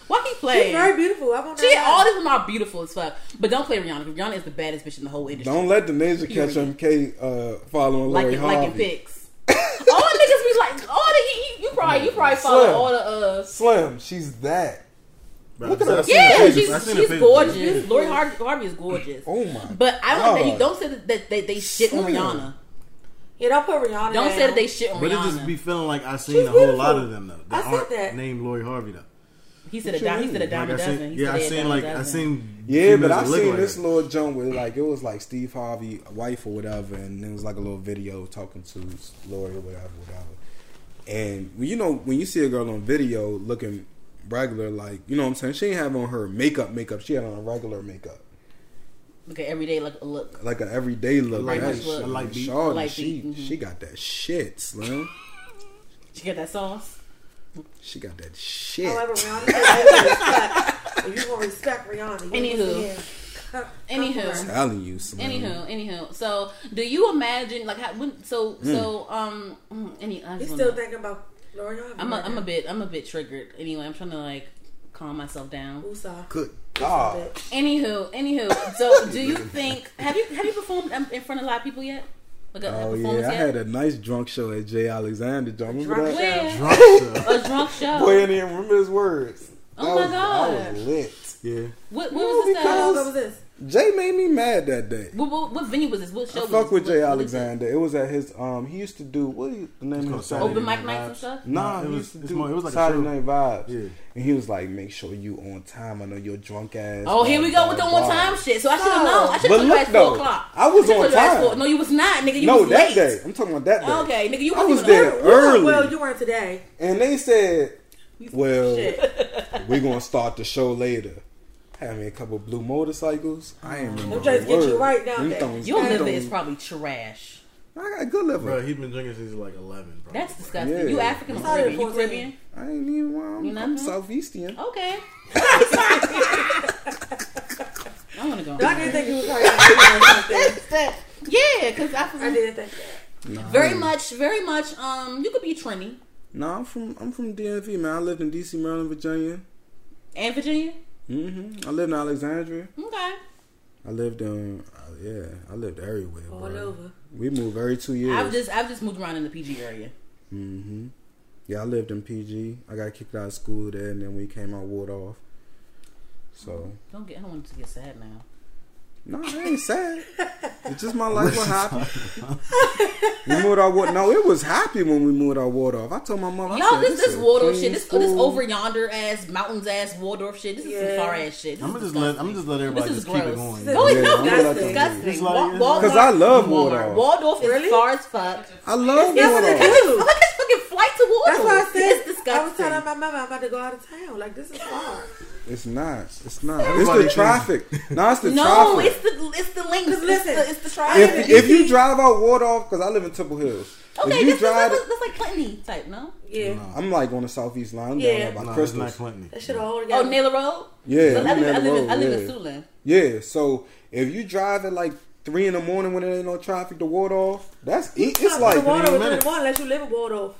Why he She's playing? very beautiful. I won't She, all these women are beautiful as fuck. But don't play Rihanna. 'cause Rihanna is the baddest bitch in the whole industry. Don't let the ninja catch Period. MK uh, following Lori liking, liking Harvey. pics. all the niggas be like, all the you, you, you probably you probably follow Slim. all the uh. Slim, she's that. Bro, Look at her. Yeah, she's, I seen the she's gorgeous. Lori Harvey, Harvey is gorgeous. Oh my. But I don't. That you don't say that, that they, they shit on Slim. Rihanna. Yeah, don't put Rihanna. Don't down. say that they shit on But it just be feeling like I seen She's a whole beautiful. lot of them though. I said aren't that. named Lori Harvey though. He said a What dime. He said a dime Like a I dozen. yeah, I seen dime a like I seen. Yeah, but I seen like this her. little joint with like it was like Steve Harvey wife or whatever, and it was like a little video talking to Lori or whatever, whatever. And you know when you see a girl on video looking regular, like you know what I'm saying, she ain't have on her makeup, makeup. She had on a regular makeup, Look at every day like a look. like an everyday look. Light That beat. shit- A light beat. Shawty, Light she beat, mhm. she got that shit, Slim. She got that sauce. She got that shit. However, Rihanna said respect. If you gonna respect Rihanna, you Anywho. need to come- come Anywho. for her. telling you, Slim. Anywho, anywho. So, do you imagine like how, when? So, Hmm. so um. mm, Any, You still wanna- thinking about Lori I'm a, right I'm a bit I'm a bit triggered. Anyway, I'm trying to like calm myself down. Woosah. Good Woosah, God. bitch. Anywho, anywho. So, [LAUGHS] do you think have you have you performed um, in front of a lot of people yet? Like a, a Oh performance yeah, I had a nice drunk show at Jay Alexander. Do remember Drunk that? show. Drunk stuff. A drunk show. Boy, I didn't even remember his words. Oh That my was, God. I was lit. Yeah. What, what No, was this? How long ago was this? Jay made me mad that day. what, what, what venue was this? What show I was fuck this? with What- Jay what is it? Alexander. It was at his um. He used to do what is the name of called his Saturday Open Night mic nights and stuff. Nah, it he was- used to it's do more- it was like Saturday show. Night Vibes. Yeah. And he was like, "Make sure you on time. I know you're drunk ass." Oh, here we go with the blah, on time shit. So I should have known. I should But have told you look, at four o'clock. I was should've on told time. four- No, you was not, nigga. You No, was that late. day. I'm talking about that day. Okay, nigga, you I wasn't was even there early. Well, you weren't today. And they said, "Well, [LAUGHS] we're gonna start the show later." Had me a couple blue motorcycles. I ain't remember. Them joints the get you right now. Them there. thongs- Your liver is probably trash. I got good liver. Bro, he's been drinking since like eleven. Probably. That's disgusting. Yeah. You African or It's not Caribbean? You 14. Caribbean? I ain't even. Well, I'm, You I'm nothing? southeastern. Okay. [LAUGHS] I want to go. I didn't think you was talking about [LAUGHS] something. Yeah, because I I didn't think that. Nah, very much, very much. Um, you could be Trini No, I'm from I'm from DMV, man. I lived in DC, Maryland, Virginia. and Virginia. Hmm I lived in Alexandria. Okay. I lived in uh, yeah. I lived everywhere. All bro. over. We moved every two years. I've just I've just moved around in the PG area. Mm-hmm. Yeah, I lived in PG. I got kicked out of school there, and then we came out Waldorf. So Don't get. I don't want to get sad now. No, I ain't sad. it's just my life was happy. we [LAUGHS] moved our ward. No, it was happy when we moved our Waldorf. I told my mom, I Y'all, said, this this is Waldorf shit, this this over yonder ass mountains ass Waldorf shit. This is some far ass shit. This I'm gonna just let I'm disgusting. just let everybody This is just keep it going. No, No, it's Yeah, not. I'm That's gonna let them disgusting. It's like- Wa- it's Waldorf- Because I love Walmart. Waldorf. Waldorf is Really? far as fuck. I love Yes, Waldorf. it Look is. at this fucking flight to Waldorf. That's why I said it's I was telling my mama I'm about to go out of town. Like this is far. It's not. It's not. Everybody it's the traffic. [LAUGHS] No, it's the no, traffic. it's the it's the links. It's listen, the, it's the traffic. if if you drive out Waldorf, because I live in Temple Hills. okay, if you this, drive, this, this, that's like Clinton type, no? Yeah. I'm like on the southeast line. I'm Yeah. down there by No, it's not Clinton. That shit all Oh, together. Naylor Road. Yeah, I I'm live, in, I live, in, Road, I live yeah. in Suitland. Yeah, so if you drive at like three in the morning when there ain't no traffic to Waldorf, that's it, it's like the water was in the morning unless you live in Waldorf.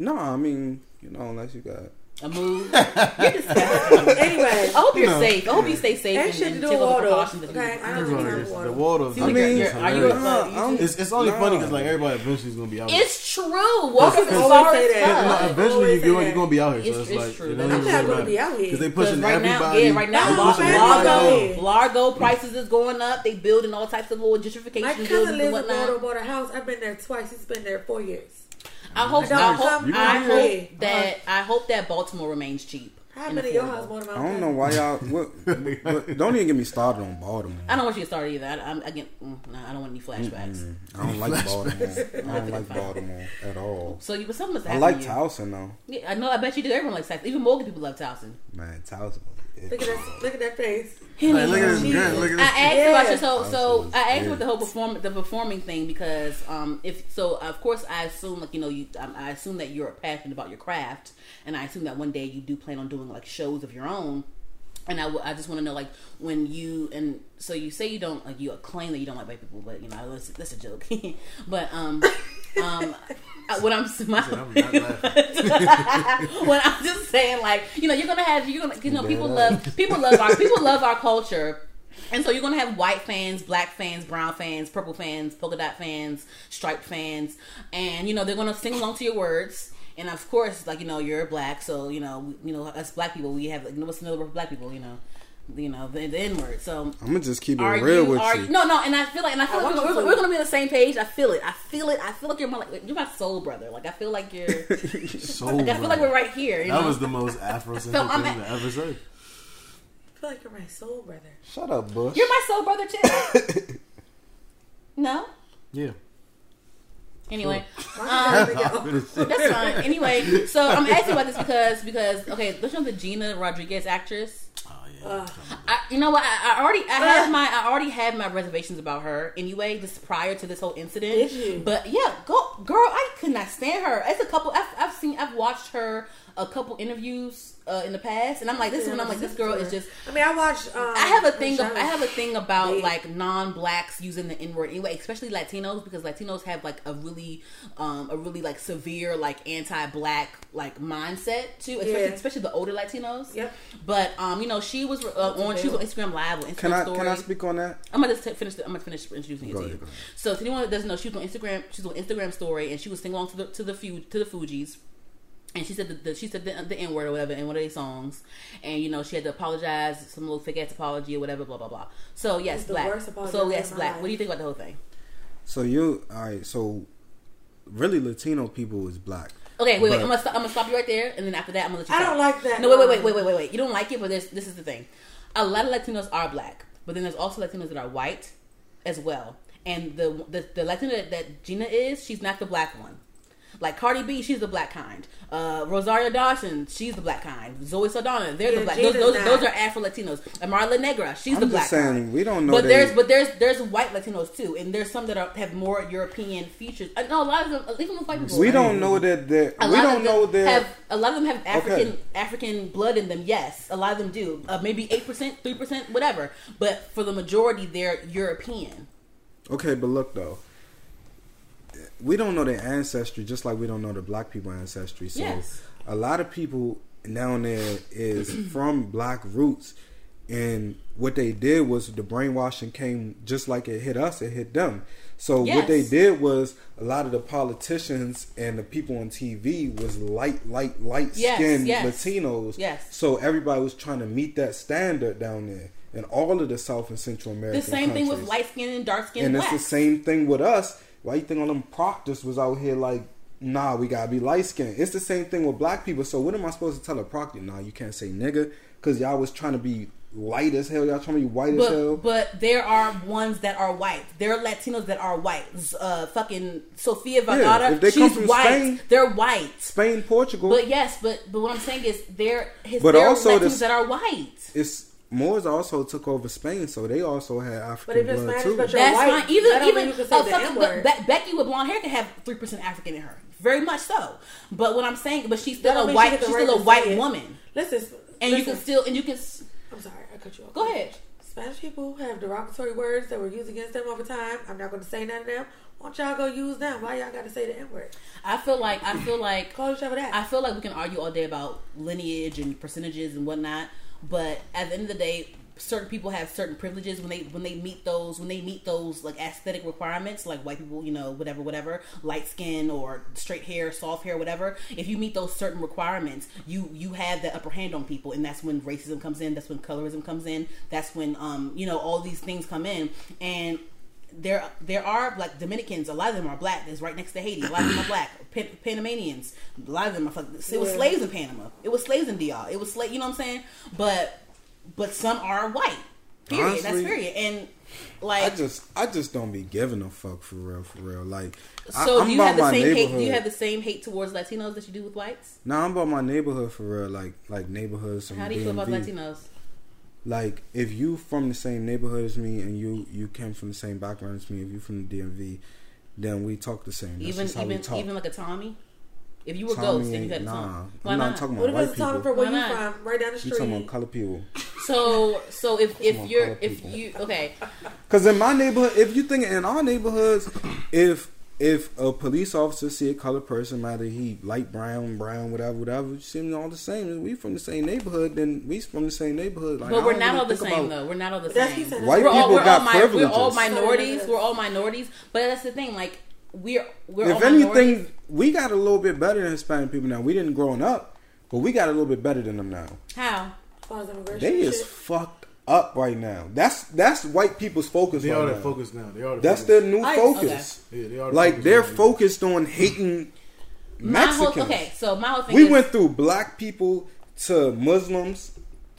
no. I mean, you know, unless you got A move. Anyway, I hope you're No. safe. I hope you stay safe That and, shit and take do all the with precautions Waldorf. that you Okay, need I to don't do. know. It's The Waldorf. See, I mean, you're- you a- It's, it's only Nah. funny because like everybody eventually is gonna be out. It's true. Waldorf is Always far as. No, eventually you're, going. You're going to be out here. It's- so it's, it's like true. it I'm don't gonna be out here. because they pushing right now, everybody. yeah, right now, Largo, Largo, prices is going up. They building all types of little gentrification. My cousin lives in whatnot. Waldorf, bought a house. I've been there twice. He's been there four years. I hope, I hope, I hope that I hope that Baltimore remains cheap. How many of your affordable. house more than I don't know why y'all. What, what, don't even get me started on Baltimore. I don't want you to start either. I, I'm, I get, mm, nah, I don't want any flashbacks. I don't like Baltimore. I [LAUGHS] don't like Baltimore at all. So you, but something must I happen like to you. Towson though. Yeah, I know. I bet you do. Everyone likes Towson. Even Morgan people love Towson. Man, Towson. Look at that! Look at that face. Like, look at this Jesus. Look at I this. asked Yeah. about you. So, so I asked big. about the whole perform the performing thing because um if so of course I assume like you know you um, I assume that you're passionate about your craft and I assume that one day you do plan on doing like shows of your own. And I, w- I just want to know, like, when you and so you say you don't like you claim that you don't like white people, but you know that's, that's a joke. [LAUGHS] but um, um, Uh, I- what I'm, my, I'm [LAUGHS] when I'm just saying, like, you know, you're gonna have you're gonna you know people love people love our people [LAUGHS] love our culture. And so you're gonna have white fans, black fans, brown fans, purple fans, polka dot fans, striped fans, and you know they're gonna sing along to your words. And of course, like you know, you're black, so you know, you know, us black people, we have like, you know, what's another word for black people? You know, you know, the, the N word. So I'm gonna just keep it real you, with are you. No, no, and I feel like, and I feel I like we're, you to. we're, gonna be on the same page. I feel it. I feel it. I feel like you're my like you're my soul brother. Like I feel like you're. [LAUGHS] So like I feel like we're right here. You That know? was the most [LAUGHS] Afrocentric So I'm thing at- to ever say. I feel like you're my soul brother. Shut up, Bush. You're my soul brother too. [LAUGHS] no. Yeah. Anyway, Why um, you gotta make it- that's fine. Anyway, so I'm asking about this because because okay, don't you know the Gina Rodriguez actress? Uh, I, you know what? I, I already I had my I already had my reservations about her anyway, just prior to this whole incident. But yeah, go girl, I could not stand her. It's a couple. I've, I've seen I've watched her a couple interviews uh, in the past, and I'm like this is when I'm like this girl is just. I mean, I watch. Um, I have a thing. show. I have a thing about Big. like non-blacks using the N word anyway, especially Latinos because Latinos have like a really, um, a really like severe like anti-black like mindset too, especially, Yeah. especially the older Latinos. Yep. But um, you know, she was uh, on. She was on Instagram Live or Instagram Can I Story. can I speak on that? I'm gonna just t- finish. The, I'm gonna finish introducing it Go to ahead, you. go ahead. So, to anyone that doesn't know, she was on Instagram. She's on Instagram story, and she was singing along to the to the Fu- to the Fugees. And she said the, the she said the, the N word or whatever in one of these songs, and you know she had to apologize, some little fake ass apology or whatever, blah blah blah. So yes, It's the black. worst apology So yes, black. heard. What do you think about the whole thing? So you all right? So really, Latino people is black. Okay, wait, wait. I'm gonna, st- I'm gonna stop you right there, and then after that, I'm gonna let you. I talk. don't like that, No, wait, wait, wait, um, wait, wait, wait, wait. You don't like it, but this this is the thing. A lot of Latinos are black, but then there's also Latinos that are white as well. And the the, the Latina that, that Gina is, she's not the black one. Like Cardi B, she's the black kind. Uh, Rosario Dawson, she's the black kind. Zoe Saldana, they're the black. Those, those, those are Afro Latinos. Amara La Negra, she's I'm the just black saying, kind. we don't know But they- there's but there's there's white Latinos too, and there's some that are, have more European features. Uh, no, a lot of them, even with white people. we right? don't know that they're, we don't know that have a lot of them have African Okay. African blood in them. Yes, a lot of them do. Uh, maybe eight percent, three percent, whatever. But for the majority, they're European. Okay, but look though, we don't know their ancestry, just like we don't know the black people ancestry. So Yes. a lot of people down there is [CLEARS THROAT] from black roots, and what they did was the brainwashing came just like it hit us, it hit them. So what they did was a lot of the politicians and the people on TV was light, light, light Yes, skinned yes. Latinos. Yes. So everybody was trying to meet that standard down there in all of the South and Central American. The same thing with light skin and dark skin. and blacks. it's the same thing with us. Why you think all them proctors was out here like, nah, we gotta be light skinned? It's the same thing with black people. So what am I supposed to tell a proctor? Nah, you can't say nigga because y'all was trying to be light as hell. Y'all trying to be white as hell. But but there are ones that are white. There are Latinos that are white. Uh, fucking Sofia Vergara, come she's from white. Spain- They're white. Spain, Portugal. But yes, but but what I'm saying is there his But there also are Latinos this- that are white. it's Moors also took over Spain, so they also had But African if blood Spanish, too. but you're That's white, fine. Even that even mean you can say oh, fucking N-word. Be- Becky with blonde hair can have three percent African in her. Very much so. But what I'm saying, but she's still a mean she white. She's right still a white woman, Listen, and you can still and you can. I'm sorry, I cut you off. Go ahead. Spanish people have derogatory words that were used against them over time. I'm not going to say none of them. Why don't y'all go use them? Why y'all got to say the N word? I feel like I feel like Call each other that. I feel like we can argue all day about lineage and percentages and whatnot, but at the end of the day, certain people have certain privileges when they when they meet those when they meet those like aesthetic requirements, like white people, you know, whatever, whatever, light skin or straight hair, soft hair, whatever. If you meet those certain requirements, you you have the upper hand on people, and that's when racism comes in. That's when colorism comes in. That's when um you know all these things come in and there there are like Dominicans. A lot of them are black. That's right next to Haiti. A lot of them are black. Pan- Panamanians. A lot of them are. fuck- It was Yeah. slaves in Panama. It was slaves in DR. It was slave. You know what I'm saying? But but some are white. Period. That's period. And like I like just, I just don't be giving a fuck for real, for real. Like, so, I'm do you about have the my same hate? Do you have the same hate towards Latinos that you do with whites? Nah, I'm about my neighborhood for real. Like, like neighborhoods. How do you feel about Latinos? Like if you from the same neighborhood as me and you you came from the same background as me, if you from the DMV, then we talk the same. That's Even just how even we talk. even like a Tommy. If you were Tommy ghost and you ain't- had a nah, Tommy, why I'm not not? talking what about if white it's a time people. for where Why you not? from? Right down the street. You talking about color people? So so if if you're if people. you okay [LAUGHS] Because in my neighborhood, if you think in our neighborhoods, if if a police officer see a colored person, matter he light brown, brown, whatever, whatever, you see them all the same. and we from the same neighborhood, then we from the same neighborhood. Like, But we're don't really all the same about- though. We're not all the same. he said. White we're all, people we're got all mi- We're all minorities. We're all minorities. But that's the thing. Like we're we're If all anything, minorities. we got a little bit better than Hispanic people now. We didn't growing up, but we got a little bit better than them now. How? As far as immigration They is shit. fucked up right now. That's that's white people's focus They right are now. the focus now. They are the That's focus. their new I- focus. Yeah, they are Like focus they're now. focused on hating My whole Mexicans. okay. So my whole thing We is, went through black people to Muslims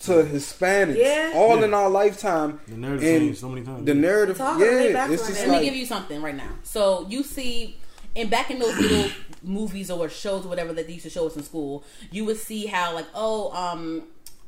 to Hispanics Yeah. all Yeah. in our lifetime. The narrative and changed so many times. The narrative, Talk on their yeah, back it's right just now. Let like me give you something right now. So you see, and back in those little movies or shows or whatever that they used to show us in school, you would see how like oh um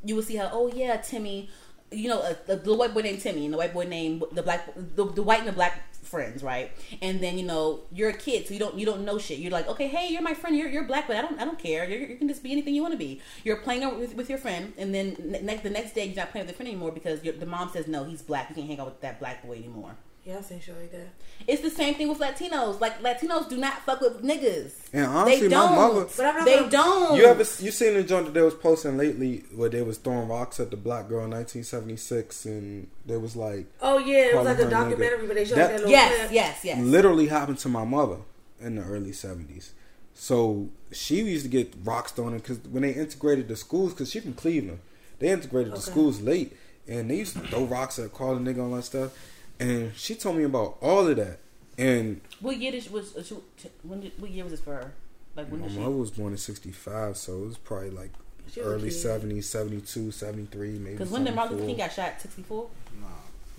you would see how oh yeah Timmy, you know uh, the, the white boy named Timmy and the white boy named the black the, the white and the black friends right? And then you know you're a kid so you don't you don't know shit. You're like okay hey you're my friend. You're, you're black but I don't I don't care. You're, you can just be anything you want to be. You're playing with, with your friend and then ne- next the next day you're not playing with your friend anymore because the mom says no he's black. You can't hang out with that black boy anymore Yeah, I've seen shit like that. it's the same thing with Latinos. Like Latinos do not fuck with niggas. And honestly, they my don't. mother- But I'm not they gonna- don't. You ever you seen the joint that they was posting lately where they was throwing rocks at the black girl in 1976 and they was like Oh yeah, it was like a documentary, nigga. but they showed That- that, little Yes, clip. yes, yes. literally happened to my mother in the early 70s. So she used to get rocks thrown because when they integrated the schools, because she from Cleveland, they integrated the schools late, and they used to throw rocks at call a nigga all that stuff. And she told me about all of that. And What year did was uh, she, when did, what year was this for her? Like when my did she? mother was born in 65, so it was probably like She early 70s, 72, 73, maybe. Because when did Martin Luther King got shot? 64? Nah,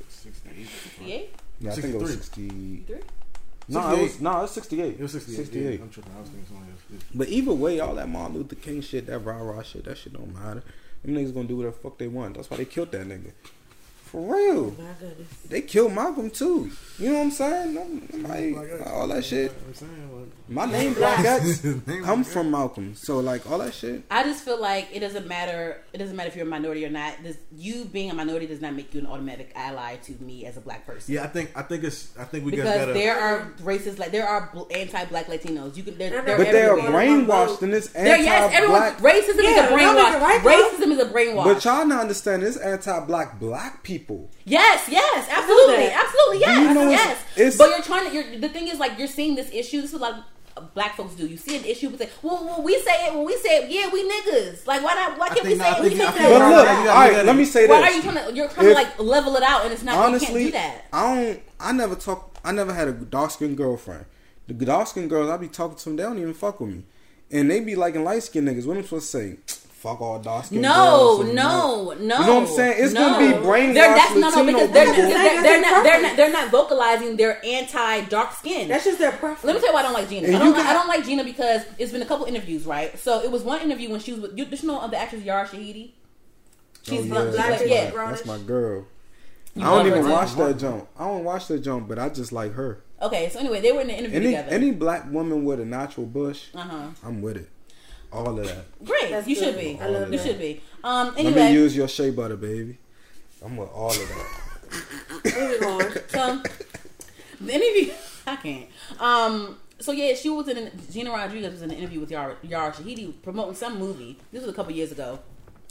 68. 68? Yeah, I think it was 63. 60. 63? No, it was no, it's sixty eight. It was 68. 68. Yeah, I'm tripping. I was thinking something else. But either way, all that Martin Luther King shit, that rah rah shit, that shit don't matter. Them niggas gonna do whatever the fuck they want. That's why they killed that nigga. For real. Oh my goodness. They killed Malcolm too. You know what I'm saying? I'm- I'm like, uh, all that shit. Saying, like, My name Black [LAUGHS] X His name from Malcolm. So like all that shit. I just feel like it doesn't matter. It doesn't matter if you're a minority or not. This, you being a minority does not make you an automatic ally to me as a black person. yeah, I think I think it's I think we just because gotta. there are races like there are anti-black Latinos. You can they're, they're But they are brainwashed in this They're- yes, everyone. anti-black. Racism Yeah, is a don't brainwash. right. Racism is a brainwash. But y'all not understand this anti-black black people. Yes, yes, absolutely, absolutely, Do you yes, know yes. it's- but you're trying to. You're, the thing is, like, you're seeing this issue. This is what a lot of black folks do. You see an issue, but say, well, well, we say it. Well, we say it. Yeah, we niggas. Like, why not? Why can't we say I it? We think- say I that. think- But look, right, you all gotta right, look at let me say Why this. are you trying to? You're trying If- to like level it out, and it's not. honestly, you can't do that. I don't. I never talk. I never had a dark skinned girlfriend. The dark skinned girls I be talking to them, they don't even fuck with me, and they be liking light skinned niggas. What am I supposed to say? Fuck all dark skin. No, girls. no, that. no. You know what I'm saying? It's no. gonna be brainwashed They're, that's, no, no, Latino because they're, they're, they're, they're not, they're not they're not vocalizing their anti dark skin. That's just their preference. Let me tell you why I don't like Gina. And I don't, like, got- I don't like Gina because it's been a couple interviews, right? So it was one interview when she was with you, did you know of the actress Yara Shahidi? She's Oh, black, yeah, black like, chick, yeah. that's my girl. You I don't love her even watch that jump. I don't watch that jump, but I just like her. Okay, so anyway, they were in the interview Any together. any black woman with a natural bush, uh huh. I'm with it. All of that. Great, That's you good. should be. I love you that. should be. Um. Let me Anyway, use your shea butter, baby. I'm with all of that. Moving on. so the [LAUGHS] interview, I can't. Um. So yeah, she was in Gina Rodriguez was in an interview with Yara, Yara Shahidi promoting some movie. This was a couple years ago.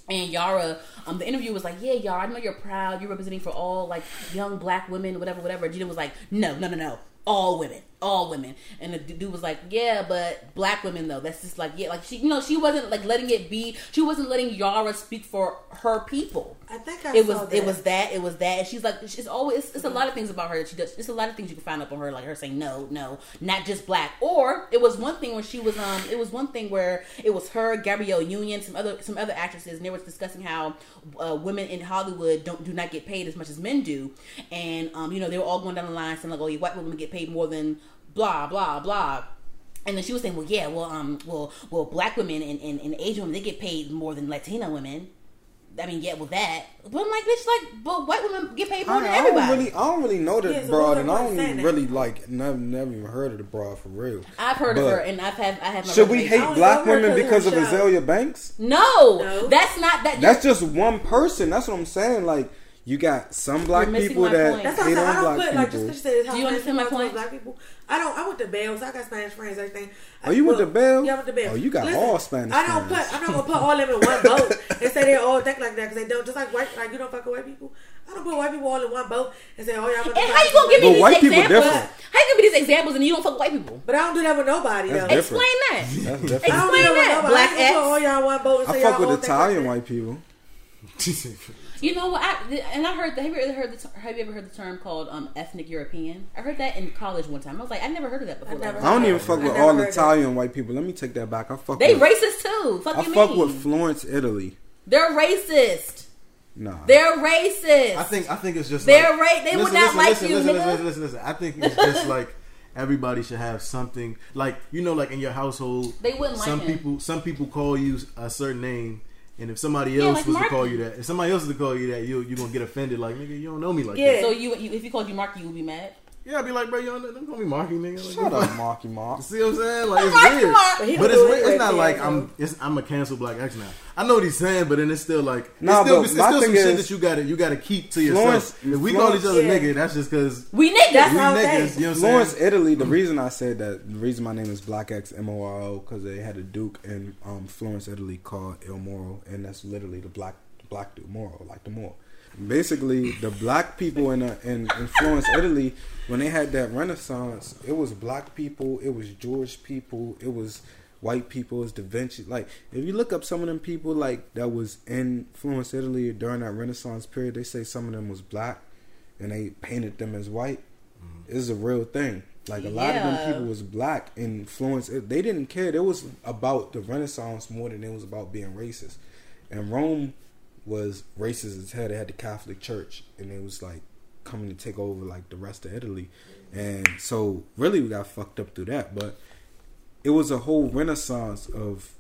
And Yara, um, the interview was like, "Yeah, Yara, I know you're proud. You're representing for all like young black women, whatever, whatever." Gina was like, "No, no, no, no, all women, all women." And the dude was like, "Yeah, but black women though. That's just like yeah, like she, you know, she wasn't like letting it be. She wasn't letting Yara speak for her people." I think I it was it was that it was that and she's like it's always it's, it's a lot of things about her that she does it's a lot of things you can find up on her like her saying no no not just black or it was one thing where she was um it was one thing where it was her Gabrielle Union some other some other actresses and they were discussing how uh, women in Hollywood don't do not get paid as much as men do and um you know they were all going down the line saying like oh yeah, white women get paid more than blah blah blah and then she was saying, "Well, yeah, well, um, well, well, black women and, and, and Asian women they get paid more than Latina women. I mean, yeah, well, that. But I'm like, bitch, like, but white women get paid more I, than I don't everybody. really, I don't really know that Yeah, broad, and I don't even really like, never, never even heard of the broad for real. I've heard of her, and I've had, I have. My Should we hate black women because of because of the show. Azealia Banks? No, No. that's not that. That's just one person. That's what I'm saying. Like you got some black people that point. That's hate on I don't black put like just people. because you said how Do you understand my point? Black people. I don't. I went to Bells. I got Spanish friends. Everything. Oh, you went to Bells? Yeah, I went to Bells. Oh, you got all Spanish I don't friends. put. I'm not gonna put all them in one boat [LAUGHS] and say they all think like that because they don't. Just like white, like you don't fuck with white people. I don't put white people all in one boat and say, oh y'all. and how you gonna give me But these white people examples? different. How you gonna be these examples and you don't fuck with white people? But I don't do that with nobody That's though. different. Explain that. That's I don't do Explain that with. Black I don't put all y'all in one boat and I say fuck y'all with all think Italian white people. [LAUGHS] You know what? I, and I heard. The, have you ever heard the? Have you ever heard the term called um, ethnic European? I heard that in college one time. I was like, I never heard of that before. I Like, I don't even I fuck with all heard that. Italian white people. Let me take that back. I fuck. They with, racist too. Fuck I you fuck mean? with Florence, Italy. They're racist. Nah. They're racist. I think I think it's just They're like, right- they would not listen, like listen, you, Listen, nigga. listen, listen, listen. I think it's just like everybody should have something like you know, like in your household. They wouldn't like some him. people. Some people call you a certain name. And if somebody Yeah, else like was Marky. to call you that, if somebody else was to call you that, you you gonna get offended. Like nigga, you don't know me like Yeah. that. So you, you, if you called you Marky, you would be mad. Yeah, I'd be like, bro, you don't, don't call me Marky, nigga. Like, Shut up, Marky Mark. [LAUGHS] See what I'm saying? Like [LAUGHS] it's Marky weird, Mark. But but it's weird. It's not like. I'm. It's, I'm a cancel black X now. I know what he's saying, but then it's still like it's Nah, still, but it's still some thing shit that you gotta you gotta keep to Florence- yourself. If we call each other Florence- nigga, that's just because We niggas. That's we what I'm niggas. saying. You know what I'm Florence, saying? Italy. The reason I said that, the reason my name is Black X M O R O, because they had a Duke in um, Florence, Italy called Il Moro, and that's literally the black the black dude Moro, like the Moro. Basically, the black people in, uh, in in Florence, Italy, when they had that Renaissance, it was black people, it was Jewish people, it was white people, it was Da Vinci. Like, if you look up some of them people like that was in Florence, Italy during that Renaissance period, they say some of them was black, and they painted them as white. This is a real thing. Like a lot of them people was black in Florence. They didn't care. It was about the Renaissance more than it was about being racist. And Rome was racist as hell. They had the Catholic Church, and it was like coming to take over like the rest of Italy, and so really we got fucked up through that. But it was a whole renaissance of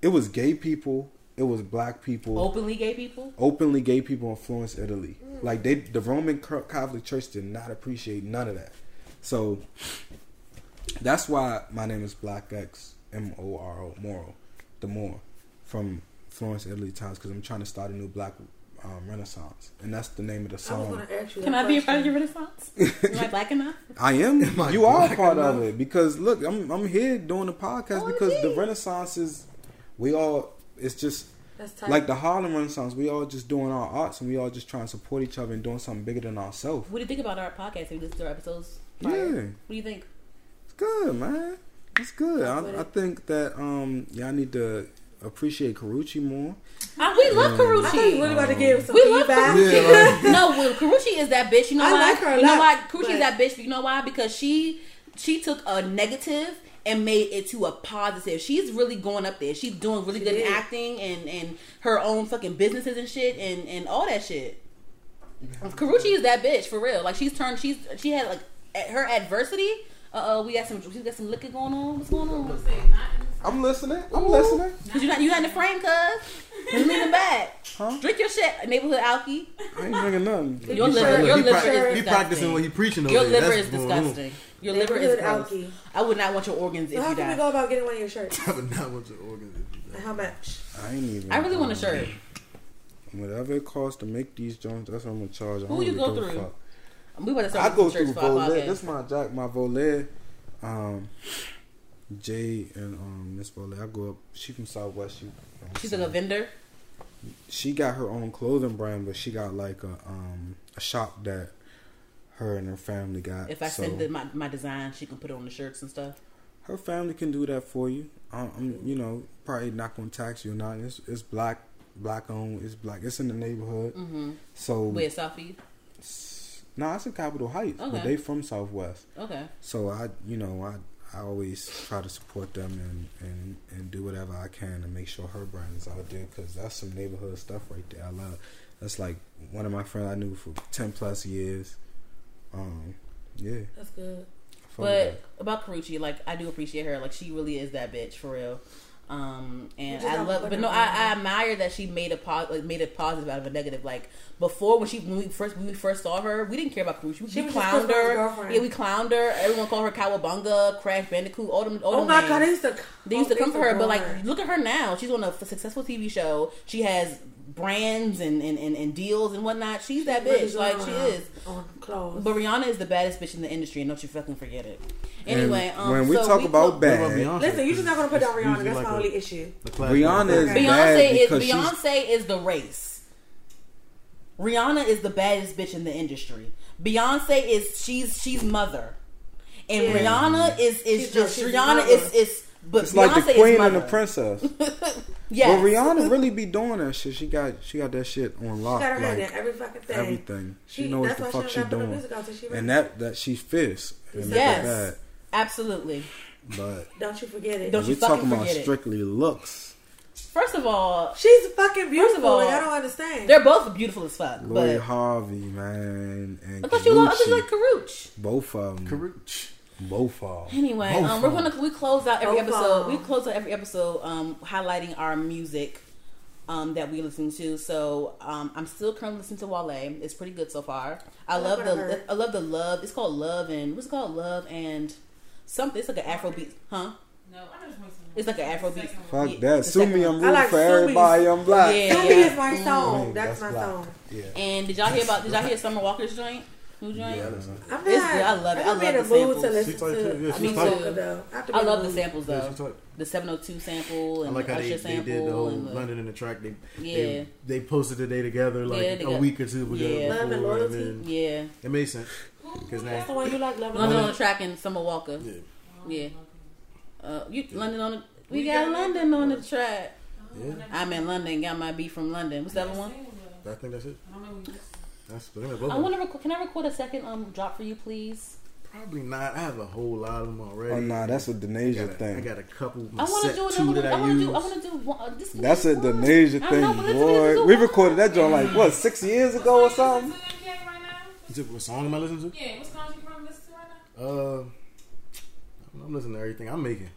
it was gay people, it was black people, Openly gay people. openly gay people influenced Italy. Like they, the Roman Catholic Church did not appreciate none of that. So that's why my name is Black X M O R O Moral, the more from Florence, Italy times because I'm trying to start a new Black um, Renaissance, and that's the name of the I was song. going ask you. Can that I be a part of your renaissance? Am I black enough? [LAUGHS] I am. Am I you are a black part of it because look, I'm I'm here doing the podcast Oh, because the gee. Renaissance is we all. It's just like the Harlem Renaissance. We all just doing our arts and we all just trying to support each other and doing something bigger than ourselves. What do you think about our podcast? Have you listened to our episodes? Yeah. What do you think? it's good, man. It's good. I, I think that um y'all need to appreciate Karrueche more. Ah, we love I thought you were Karrueche. really about to give some We love feedback. Karrueche. [LAUGHS] no, well, Karrueche is that bitch. You know I why? like her a you know lot, why? Karrueche's but- that bitch. You know why? Because she she took a negative and made it to a positive. She's really going up there. She's doing really She good in acting and and her own fucking businesses and shit and and all that shit. Karrueche is that bitch for real. Like she's turned. She's she had like her adversity. Uh oh, we got some. We got some liquor going on. What's going on? I'm listening. I'm listening. Cause you not you not in the frame, cuz. You leaning back. Huh? Drink your shit, neighborhood alky. I ain't drinking nothing. Your He liver, your liver prac- is He disgusting. practicing what he preaching over Your there. liver That's is going on. disgusting. Your liver is gross. alky. I would not want your organs So if how you can we go about getting one of your shirts? [LAUGHS] I would not want your organs. if you die. how much? I ain't even. I really want a shirt. Whatever it costs to make these joints, that's what I'm gonna charge. Who don't you really go through? fuck. We to I go through Volet. That's my jack, my Volet. Um, Jay and um, Miss Volet. I go up. She from Southwest. She, She's like a vendor. she got her own clothing brand, but she got like a um a shop that her and her family got. If I so send the, my my design, she can put it on the shirts and stuff. her family can do that for you. I'm, you know probably not gonna tax you or not. It's it's black black owned. It's black. It's in the neighborhood. Mm-hmm. So Where Southfield? No, nah, it's in Capitol Heights, but they from Southwest. Okay. So I, you know, I I always try to support them and and and do whatever I can to make sure her brand is out there because that's some neighborhood stuff right there. I love. That's like one of my friends I knew for ten plus years. Um, yeah. That's good. fuck But that. about Karrueche, like I do appreciate her. Like she really is that bitch for real. Um, and I love, but no. I, I admire that she made a po- like made a positive out of a negative. Like before, when she when we first when we first saw her, we didn't care about Karrueche. We, She we clowned her. Yeah, we clowned her. Everyone called her Cowabunga, Crash Bandicoot, all them. All Oh them my names. god, they used to. They used to oh, come for her, but like, look at her now. She's on a successful TV show. She has brands and, and, and, and deals and whatnot. She's that Really bitch. Like, she is. on clothes. But Rihanna is the baddest bitch in the industry, and don't you fucking forget it. Anyway, um, when we so talk about bad, about Beyonce? Listen, you're just not gonna put down Rihanna. usually That's like my a- only issue. Rihanna is Okay. bad Beyonce is because she's Beyonce is the race. Rihanna is the baddest bitch in the industry. Beyonce is she's she's mother, and Yeah. Rihanna is is She's- no, just Rihanna mother. is is but it's Beyonce like the queen and the princess. yeah, [LAUGHS] But Rihanna really be doing that shit. She got she got that shit on lock. She got her hand like, in every fucking thing. everything. She, She- knows that's the why fuck she she don't got no doing. music out till she And that that she fierce. And Yes. yes. Absolutely. But Don't you forget it. Don't we're you fucking talking about forget it. strictly looks. First of all, She's fucking beautiful. all, like, I don't understand. they're both beautiful as fuck. Lori But Harvey, man, and I thought you, loved, I thought you Karrueche. like Karuch. both of them. Karuch. Both of. Anyway, Both um, we're gonna we close out every Both of episode. 'em. We close out every episode um, highlighting our music um, that we listen to. So um, I'm still currently listening to Wale. It's pretty good so far. I I love like I the heard. I love the love. It's called Love and what's it called Love and something. It's like an Afrobeat, huh? No, I just want. It's like an Afrobeat. Fuck Yeah, that. the Sue me. I'm I rooting like for Sumi's. everybody. I'm black. Yeah. Subi is my song. Mm, That's, my black. song. Yeah. And did y'all hear about? Did y'all hear Summer Walker's joint? Who joint? Yeah, I'm not. I love it. I'm I in love the the mood to samples. listen She's to. yeah, I she's mean, like- though. I, have I love the samples Yeah, though. she's like- The 702 sample I and like the how they, Usher they did the whole and the, London in the track. They, Yeah. they they posted the day together like Yeah, they a got- week or two ago. Yeah. Love and before, Loyalty? then yeah. It made sense. Cause That's the one you like, Love London on the track and Summer Walker. Yeah. Yeah. Uh, you London on the. We got London on the track. Yeah, I'm in London. Got my beat from London. What's the other one? I think that's it. I don't know what you That's but I want to. Rec- can I record a second um drop for you, please? Probably not. I have a whole lot of them already. Oh nah, that's a Denasia got, thing. I got a couple. I want to do two another. that I I, want to use. do. I want to do one. Uh, this, That's a this one. Denasia thing, know, but listen, boy. We recorded that joint like what six years ago or something. right now? You said, what song am I listening to? Yeah, what songs you from listen to right now? Uh, I'm listening to everything I'm making.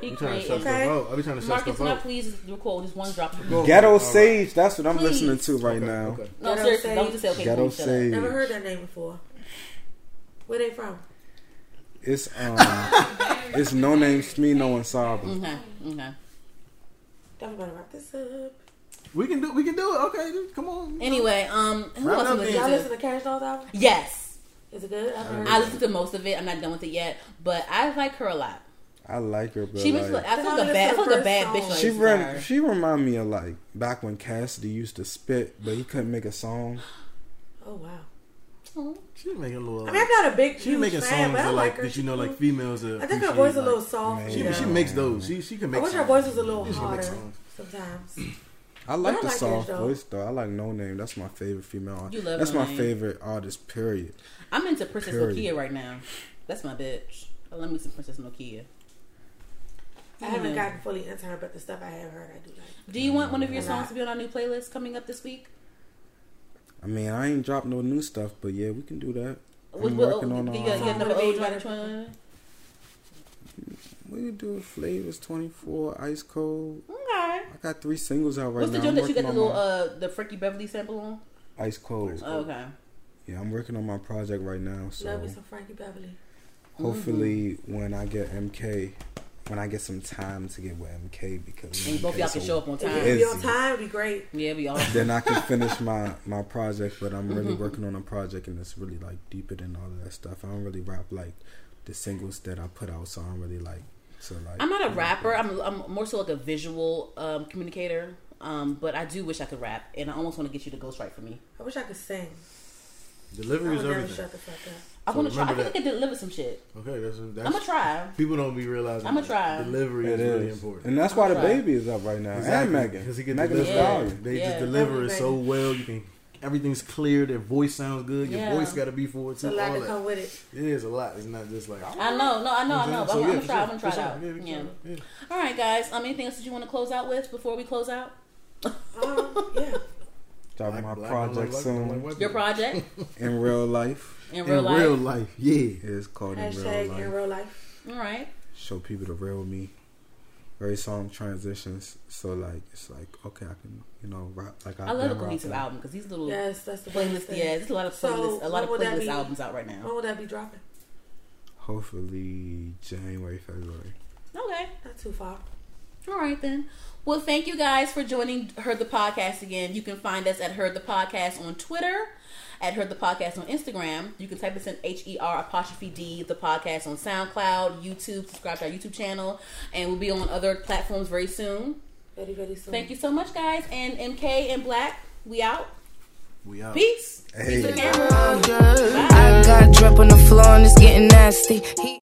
He I'm trying to shut created. stuff Okay. out. I be trying to shut Marcus, stuff can I out. please record just one drop? Go. Ghetto All right. Sage, that's what I'm Please. listening to right Okay, now. okay. No, Ghetto seriously, Sage. don't just say okay. Ghetto cool. Sage. Never heard that name before. Where they from? It's um, [LAUGHS] it's Noname Smino and Saba. Okay, okay. Definitely gonna wrap this up. We can do. We can do it. Okay, dude, come on. Anyway, um, who Wrap else it up Y'all listen to? to Kash Doll's album? Yes, Is it good? I've heard I listened to most of it. I'm not done with it yet, but I like her a lot. I like her, but She makes like, like, I feel like I a bad, I feel like a bad bitch. first she listen to rem, she remind me of like back when Cassidy used to spit, but he couldn't make a song. Oh wow. Oh. She making a little. I mean, I'm not a big. she huge making fan, songs but I that like like her. that you know like cool. females. I think her voice is a little soft. She, you she makes those. She she can make. I wish her voice was a little She harder sometimes. I like I the like soft voice though. I like Noname. That's my favorite female. artist. You love That's No my Name. favorite artist. Period. I'm into Princess Period. Nokia right now. That's my bitch. I love me some Princess Nokia. I haven't Yeah. gotten fully into her, but the stuff I have heard, I do like. Do you want one of your songs to be on our new playlist coming up this week? I mean, I ain't dropped no new stuff, but yeah, we can do that. What, I'm what, working on. you got, you got Uh, another Song old with a joint? baby. which one? we can do Flavors Twenty Four, Ice Cold. Okay. I got three singles out right now. What's the now. joint I'm that you got the little on uh the Frankie Beverly sample on? my Ice Cold. Oh, okay. Yeah, I'm working on my project right now. So Love me some Frankie Beverly. hopefully, when I get MK, when I get some time to get with MK, because And both y'all can so- show up on If time. you can be on time, it'd be great. Yeah, we all. then I can finish [LAUGHS] my my project. But I'm really working on a project, and it's really like deeper than all of that stuff. I don't really rap like the singles that I put out, so I'm really like so like. I'm not a rapper. I'm I'm more so like a visual um, communicator. Um, but I do wish I could rap, and I almost want to get you to ghostwrite for me. I wish I could sing. I Delivery is everything. shut the fuck up. I So want to try. I remember think I can deliver some shit. Okay, that's that's. I'm gonna try. People don't be realizing. I'ma try. Delivery It is really important. and that's why DaBaby is up right now, Exactly, and Megan. because he can Megan Thee deliver. Yeah. They Yeah. just deliver it so well. You can. Everything's clear. Their voice sounds good. Your Yeah. voice got to be for it It's too. a lot to come with it. It is a lot. It's not just like. I know. No, I know. I know. But So, I'm, yeah, I'm gonna try. I'm gonna try for it out. sure. Yeah, Yeah. can try it. All right, guys. Um, anything else that you want to close out with before we close out? Um, yeah. Dropping Black- my project soon don't like white Your project in real life. In In real life. real life, yeah. It's called in real life. in real life. All right. show people the real me. Very song transitions, so like it's like okay, I can you know rap like I've I love a been cohesive album because these little Yes, that's the playlist. best. Yeah, there's a lot of So, playlist. a lot of when would that playlist be? albums out right now. When will that be dropping? Hopefully January, February. Okay. Not too far. All right then. Well, thank you guys for joining Heard the Podcast again. You can find us at Heard the Podcast on Twitter, at Heard the Podcast on Instagram. You can type us in H E R apostrophe D the podcast on SoundCloud, YouTube. Subscribe to our YouTube channel, and we'll be on other platforms very soon. Very, very soon. Thank you so much, guys. And MK and Black, we out. We out. Peace. Hey. Peace to the camera. Yeah. Bye. I got drip on the floor and it's getting nasty. He